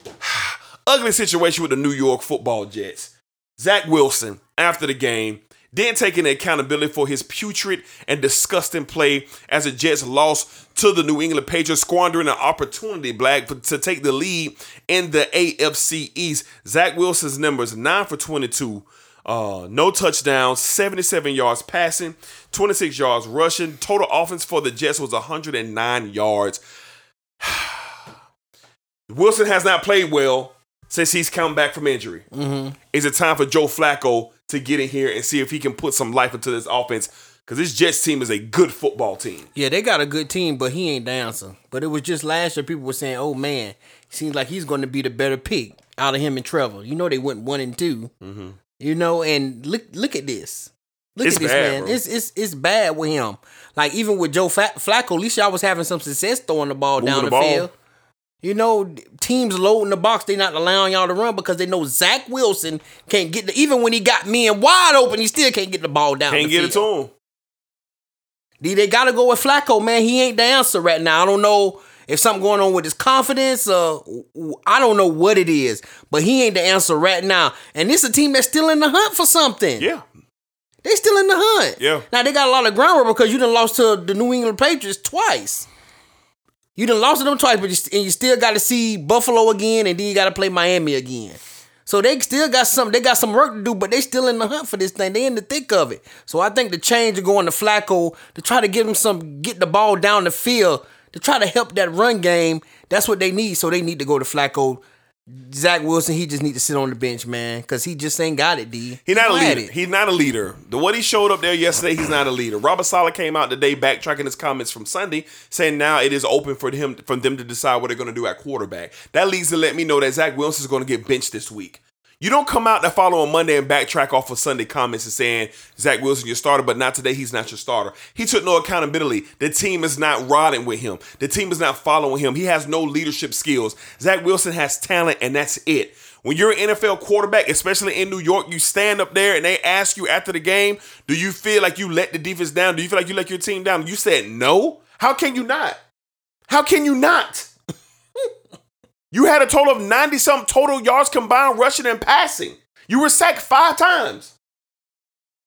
[SIGHS] ugly situation with the New York football Jets. Zach Wilson, after the game, didn't take any accountability for his putrid and disgusting play as the Jets lost to the New England Patriots, squandering an opportunity, Black, to take the lead in the AFC East. Zach Wilson's numbers 9 for 22, uh, no touchdowns, 77 yards passing, 26 yards rushing. Total offense for the Jets was 109 yards. [SIGHS] Wilson has not played well since he's come back from injury. Is it time for Joe Flacco to get in here and see if he can put some life into this offense? Because this Jets team is a good football team. Yeah, they got a good team, but he ain't answer. But it was just last year people were saying, "Oh man, seems like he's going to be the better pick out of him and Trevor." You know they went one and 2 You know, and look look at this. Look It's at this bad, man. bro. It's it's it's bad with him. Like even with Joe Flacco, at least y'all was having some success throwing the ball Moving down the the, field. You know, teams loading the box, they not allowing y'all to run because they know Zach Wilson can't get the even when he got men wide open, he still can't get the ball down. Can't get it to him. D, they gotta go with Flacco, man. He ain't the answer right now. I don't know if something going on with his confidence. Uh, I don't know what it is, but he ain't the answer right now. And this is a team that's still in the hunt for something. Yeah. They still in the hunt. Yeah. Now they got a lot of groundwork because you done lost to the New England Patriots twice. You done lost to them twice, but you, st- and you still got to see Buffalo again, and then you got to play Miami again. So they still got some. They got some work to do, but they still in the hunt for this thing. They in the thick of it. So I think the change of going to Flacco to try to get them some, get the ball down the field to try to help that run game. That's what they need. So they need to go to Flacco. Zach Wilson, he just need to sit on the bench, man, because he just ain't got it. D. He's not a He had leader. He's not a leader. The what he showed up there yesterday, he's not a leader. Robert Saleh came out today backtracking his comments from Sunday, saying now it is open for him for them to decide what they're going to do at quarterback. That leads to let me know that Zach Wilson is going to get benched this week. You don't come out the following Monday and backtrack off of Sunday comments and saying Zach Wilson your starter, but not today. He's not your starter. He took no accountability. The team is not riding with him. The team is not following him. He has no leadership skills. Zach Wilson has talent, and that's it. When you're an NFL quarterback, especially in New York, you stand up there and they ask you after the game, do you feel like you let the defense down? Do you feel like you let your team down? You said no. How can you not? How can you not? You had a total of 90 something total yards combined rushing and passing. You were sacked five times.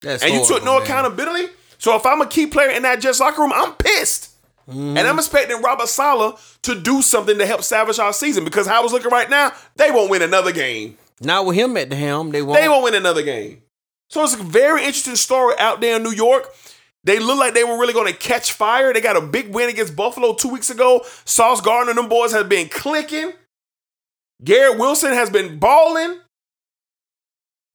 That's and you took no man. accountability. So if I'm a key player in that Jets locker room, I'm pissed. Mm-hmm. And I'm expecting Robert Saleh to do something to help salvage our season because how was looking right now, they won't win another game. Not with him at the helm, they won't. They won't win another game. So it's a very interesting story out there in New York. They look like they were really going to catch fire. They got a big win against Buffalo two weeks ago. Sauce Gardner and them boys have been clicking. Garrett Wilson has been balling.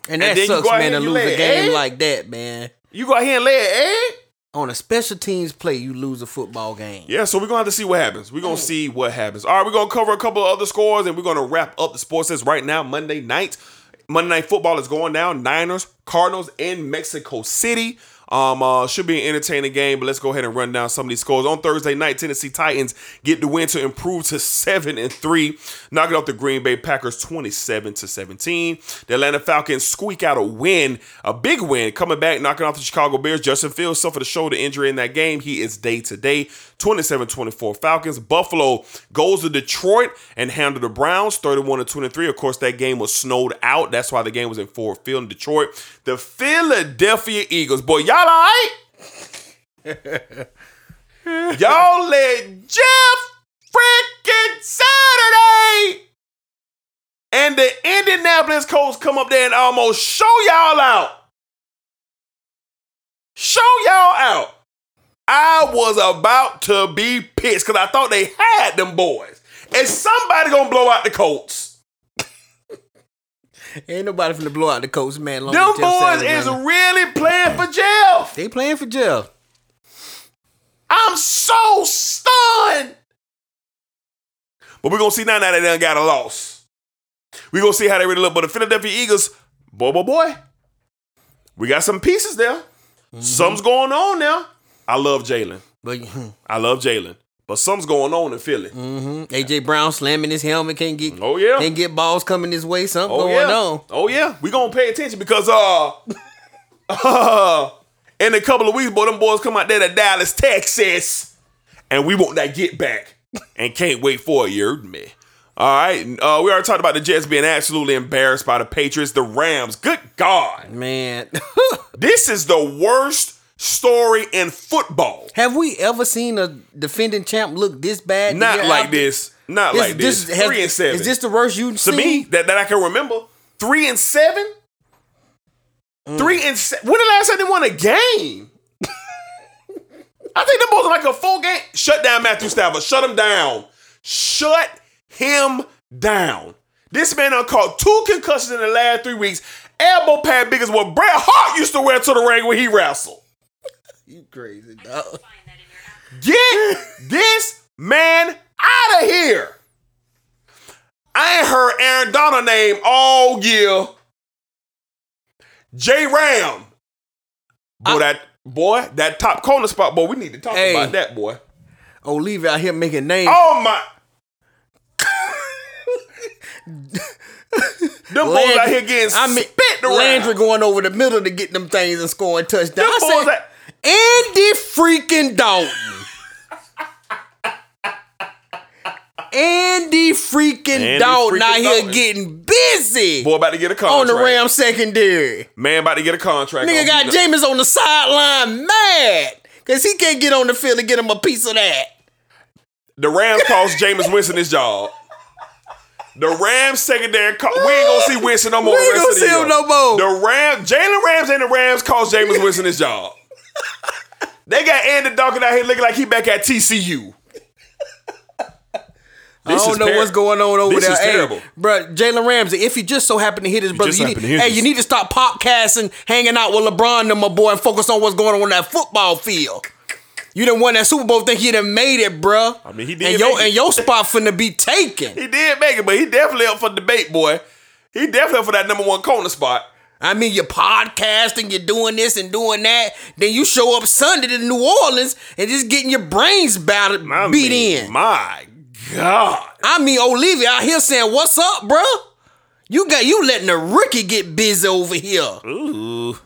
And And that you sucks, man, to lose a game egg? like that, man. You go out here and lay an egg? On a special teams play, you lose a football game. Yeah, so we're gonna have to see what happens. We're gonna mm. see what happens. All right, we're gonna cover a couple of other scores and we're gonna wrap up the sports sets right now. Monday night. Monday night football is going down. Niners, Cardinals in Mexico City. Um, uh, should be an entertaining game, but let's go ahead and run down some of these scores. On Thursday night, Tennessee Titans get the win to improve to seven and three, knocking off the Green Bay Packers twenty-seven to seventeen. The Atlanta Falcons squeak out a win, a big win, coming back, knocking off the Chicago Bears. Justin Fields suffered a shoulder injury in that game. He is day to day. 27-24 Falcons. Buffalo goes to Detroit and handle the Browns 31 to 23. Of course, that game was snowed out. That's why the game was in Ford Field in Detroit. The Philadelphia Eagles, boy, y'all all right? [LAUGHS] y'all let Jeff freaking Saturday and the Indianapolis Colts come up there and almost show y'all out. Show y'all out. I was about to be pissed because I thought they had them boys. And somebody gonna blow out the Colts. Ain't nobody finna blow out the Colts, man. long Them boys is running. really playing for Jeff. They playing for Jeff. I'm so stunned. But we're gonna see now that they done got a loss. We're gonna see how they really look. But the Philadelphia Eagles, boy, boy, boy, we got some pieces there. Mm-hmm. Something's going on now. I love Jalen. But [LAUGHS] I love Jalen. But something's going on in Philly. AJ Brown slamming his helmet can't get Oh yeah. can't get balls coming his way. Something Oh going yeah. on. Oh yeah. We gonna pay attention because uh, uh [LAUGHS] in a couple of weeks, boy, them boys come out there to Dallas, Texas, and we want that get back, [LAUGHS] and can't wait for it. You heard me. All right. Uh, we already talked about the Jets being absolutely embarrassed by the Patriots, the Rams. Good God, Man, this is the worst story in football. have we ever seen a defending champ look this bad? Not like after? this. Not like this. has- Three and seven. Is this the worst you've to seen? me that, that I can remember. Three and seven. Mm. Three and seven. When the last time they won a game? [LAUGHS] I think them both like a full game. Shut down Matthew Stafford. Shut him down. Shut him down. This man done caught two concussions in the last three weeks. Elbow pad big as what Bret Hart used to wear to the ring when he wrestled. You crazy dog. Get this man out of here. I ain't heard Aaron Donald name all year. J Ram. Boy, uh, that boy, that top corner spot, boy, we need to talk Hey. about that, boy. Oh, Olave out here making names. Oh my. [LAUGHS] Them boys Landry- out here getting I mean, spit around. Landry going over the middle to get them things and scoring touchdowns. Them I boys said, out- Andy freaking Dalton. Andy freaking Andy Dalton freaking out here Dalton. getting busy boy about to get a contract. on the Ram secondary. Man about to get a contract. Nigga got Jameis on the sideline mad because he can't get on the field and get him a piece of that. The Rams cost Jameis Winston his job. The Rams secondary, co- we ain't gonna see Winston no more. We ain't gonna see him no more. The Rams, Jalen Rams and the Rams cost Jameis Winston his job. They got Andy Dawkins out here looking like he back at TCU. [LAUGHS] I don't know ter- what's going on over this there. is Hey, terrible. Bro, Jalen Ramsey, if he just so happened to hit his brother, you need, hey, his- you need to stop podcasting, hanging out with LeBron and my boy, and focus on what's going on on that football field. You done won that Super Bowl, think you done made it, bruh. I mean, he did And your, and your spot finna be taken. [LAUGHS] He did make it, but he definitely up for debate, boy. He definitely up for that number one corner spot. I mean, you're podcasting, you're doing this and doing that. Then you show up Sunday to New Orleans and just getting your brains battered, I beat mean, in. My God. I mean, Olave out here saying, "What's up, bruh? You got you letting the rookie get busy over here." Ooh.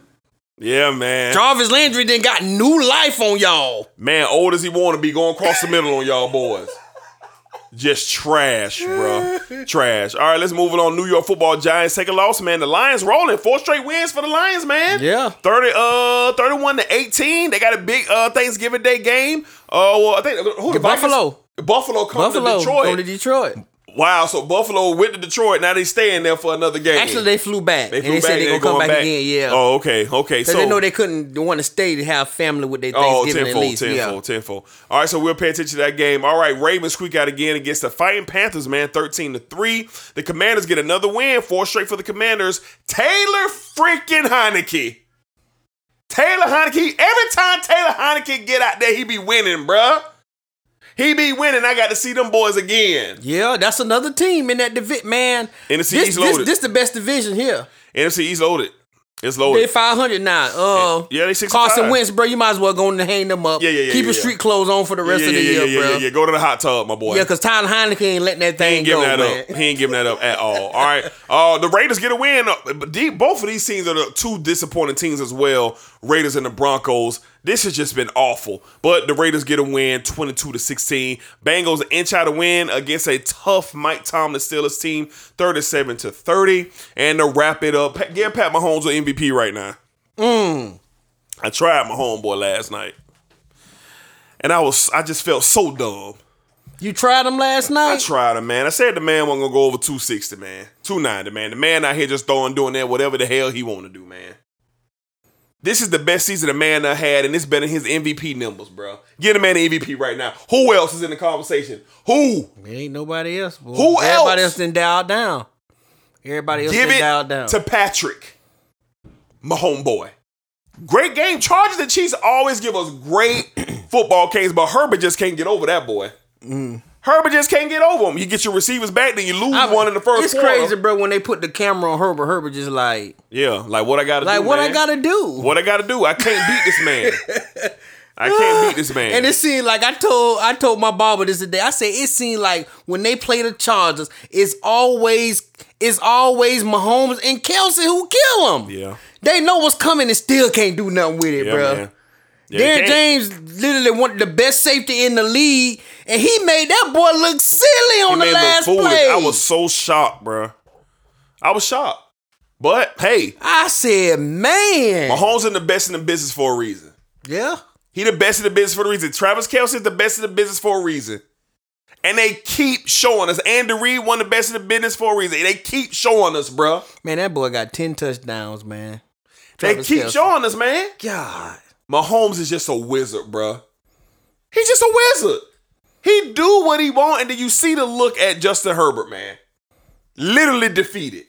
Yeah, man. Jarvis Landry then got new life on y'all. Man, old as he want to be going across the middle on y'all boys. Just trash, bro. trash. All right, let's move it on. New York Football Giants take a loss, man. The Lions rolling. Four straight wins for the Lions, man. Yeah. 30 uh 31 to 18. They got a big uh Thanksgiving Day game. Uh well, I think who the Buffalo. Buffalo come Buffalo to Detroit. going to Detroit. Wow, so Buffalo went to Detroit. Now they staying there for another game. Actually, they flew back. They and flew they said back they and gonna come going back, again. Yeah. Oh, okay, okay. So they know they couldn't want to stay to have family with their Oh, tenfold, at least. tenfold, yeah. tenfold. All right, so we'll pay attention to that game. All right, Ravens squeak out again against the Fighting Panthers, man, 13 to 3. The Commanders get another win, four straight for the Commanders. Taylor freaking Heinicke. Taylor Heinicke, every time Taylor Heinicke get out there, he be winning, bruh. He be winning. I got to see them boys again. Yeah, that's another team in that division, man. NFC this, East loaded. this the best division here. NFC East loaded. It's loaded. They 500 now. Uh, Yeah, they 65. Carson Wentz, bro. You might as well go in and hang them up. Yeah, yeah, yeah, Keep yeah, your yeah. street clothes on for the rest yeah, of the year, yeah, bro. yeah, yeah. Go to the hot tub, my boy. Yeah, because Tyler Heinicke ain't letting that thing He ain't giving go, that man. up. He ain't giving that up at all. All right. [LAUGHS] Uh, the Raiders get a win. Both of these teams are the two disappointing teams as well. Raiders and the Broncos. This has just been awful. But the Raiders get a win, 22 to 16. Bengals inch out a win against a tough Mike Tomlin Steelers team, 37 to 30. And to wrap it up, give Pat Mahomes an MVP right now. Mm. I tried my homeboy last night. And I was I just felt so dumb. You tried him last night? I tried him, man. I said the man wasn't gonna go over 260, man. 290, man. The man out here just throwing, doing that, whatever the hell he want to do, man. This is the best season the man done had, and it's better than his MVP numbers, bro. Get a man an MVP right now. Who else is in the conversation? Who? There ain't nobody else. Boy. Who Everybody else? else then dialed down. Everybody else Give it dialed down. to Patrick, my homeboy. Great game. Chargers and Chiefs always give us great [CLEARS THROAT] football games, but Herbert just can't get over that boy. Mm. Herbert just can't get over him. You get your receivers back, then you lose I- one in the first It's quarter. crazy, bro. When they put the camera on Herbert, Herbert just like, Yeah, like what I gotta like do. what I gotta do. What I gotta do. I can't beat this man. [LAUGHS] I can't beat this man. And it seemed like I told I told my barber this today. I said it seemed like when they play the Chargers, it's always it's always Mahomes and Kelce who kill them. yeah. They know what's coming and still can't do nothing with it, Yeah, bro. man. Derwin. James literally wanted the best safety in the league, and he made that boy look silly on He the last play. I was so shocked, bro. I was shocked. But hey, I said, man, Mahomes is the best in the business for a reason. yeah. He the best in the business for a reason. Travis Kelce is the best in the business for a reason. And they keep showing us. Andy Reid one of the best in the business for a reason. They keep showing us, bro. Man, that boy got 10 touchdowns, man. They keep Kelce. showing us, man. God. Mahomes is just a wizard, bruh. He's just a wizard. He do what he want, and then you see the look at Justin Herbert, man. Literally defeated.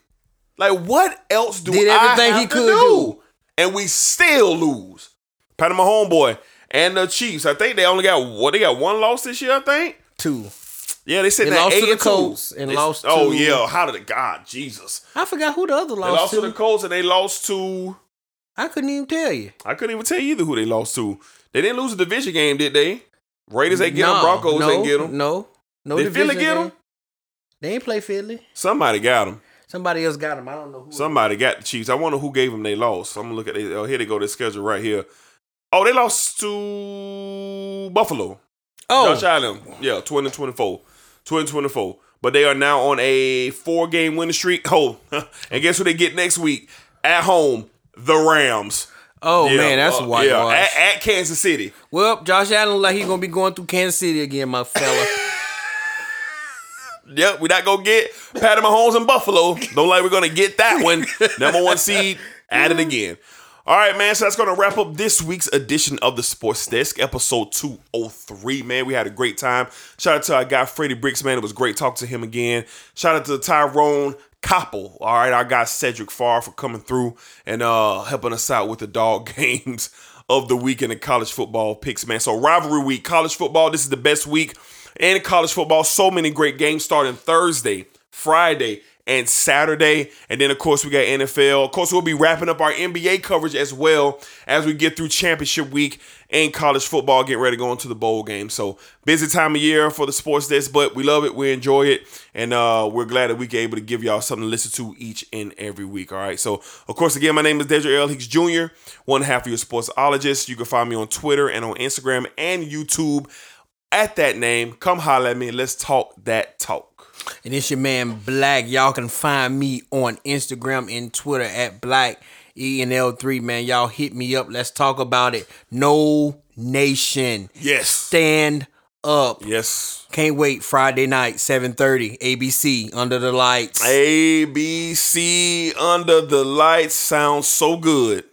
Like, what else do Did I everything he could do? do. And we still lose. Pat my homeboy and the Chiefs. I think they only got what they got one loss this year. I think. Two. Yeah, they said They that lost to the. Colts and They- lost Oh to- yeah, how did it? God, Jesus. I forgot who the other They lost, lost to. to the Colts and they lost to. I couldn't even tell you. I couldn't even tell you either who they lost to. They didn't lose a division game, did they? Raiders ain't get them. Broncos no, ain't get them. No, no. Did Philly get them? They ain't play Philly. Somebody got them. Somebody else got them. I don't know who. Somebody got the Chiefs. I wonder who gave them they lost. I'm gonna look at it. Oh, here they go. Their schedule right here. Oh, they lost to Buffalo. Oh, Josh Allen. Yeah, 20 24. 20 24. But they are now on a four game winning streak. [LAUGHS] Oh, [LAUGHS] and guess who they get next week? At home, the Rams. oh Yeah, man, that's uh, a yeah, at, at Kansas City. well, Josh Allen like he gonna be going through Kansas City again, my fella. [LAUGHS] Yep, we not gonna get Patty Mahomes in Buffalo. Don't like we're gonna get that one. [LAUGHS] Number one seed at it again. All right, man. So that's gonna wrap up this week's edition of the Sports Desk, episode 203. Man, we had a great time. Shout out to our guy Freddie Bricks, man. It was great talking to him again. Shout out to Tyrone Koppel. All right, our guy Cedric Farr for coming through and uh helping us out with the dog [LAUGHS] games of the weekend in college football picks, man. So rivalry week, college football. This is the best week in college football. So many great games starting Thursday, Friday, and Saturday. And then, of course, we got NFL. Of course, we'll be wrapping up our NBA coverage as well as we get through championship week and college football, getting ready to go into the bowl game. So, busy time of year for the sports desk, but we love it. We enjoy it. And uh, we're glad that we can able to give y'all something to listen to each and every week. All right. So, of course, again, my name is Dedrick L. Hicks Jr., one half of your sportsologist. You can find me on Twitter and on Instagram and YouTube at that name. Come holler at me. Let's talk that talk. And it's your man Black. Y'all can find me on Instagram and Twitter at Black ENL3. Man, y'all hit me up. Let's talk about it. Nole Nation. Yes. Stand up. Yes. Can't wait. Friday night, 7:30, ABC, Under the Lights. ABC Under the Lights sounds so good.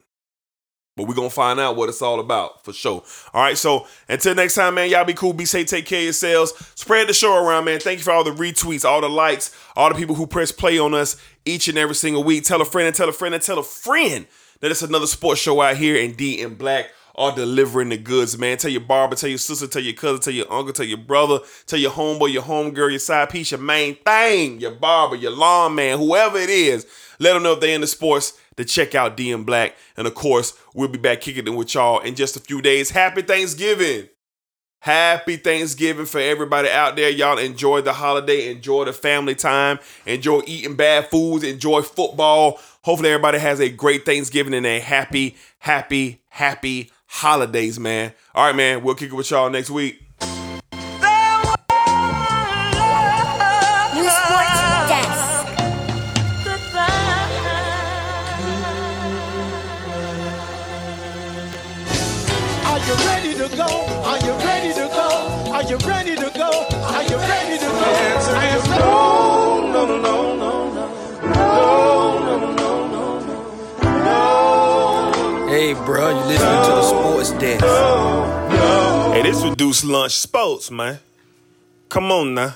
But we're to find out what it's all about for sure. All right. So until next time, man, y'all be cool. Be safe. Take care of yourselves. Spread the show around, man. Thank you for all the retweets, all the likes, all the people who press play on us each and every single week. Tell a friend and tell a friend and tell a friend that it's another sports show out here in D and Black are delivering the goods, man. Tell your barber, tell your sister, tell your cousin, tell your uncle, tell your brother, tell your homeboy, your homegirl, your side piece, your main thing, your barber, your lawn man, whoever it is. Let them know if they in the sports to check out D and Black. And of course, we'll be back kicking it with y'all in just a few days. Happy Thanksgiving. Happy Thanksgiving for everybody out there. Y'all enjoy the holiday, enjoy the family time, enjoy eating bad foods, enjoy football. Hopefully, everybody has a great Thanksgiving and a happy, happy, happy holidays, man. All right, man. We'll kick it with y'all next week. Bro, you listening to the Sports Desk. Hey, this reduced lunch sports, man. Come on now.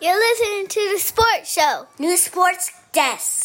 You're listening to the sports show. New Sports Desk.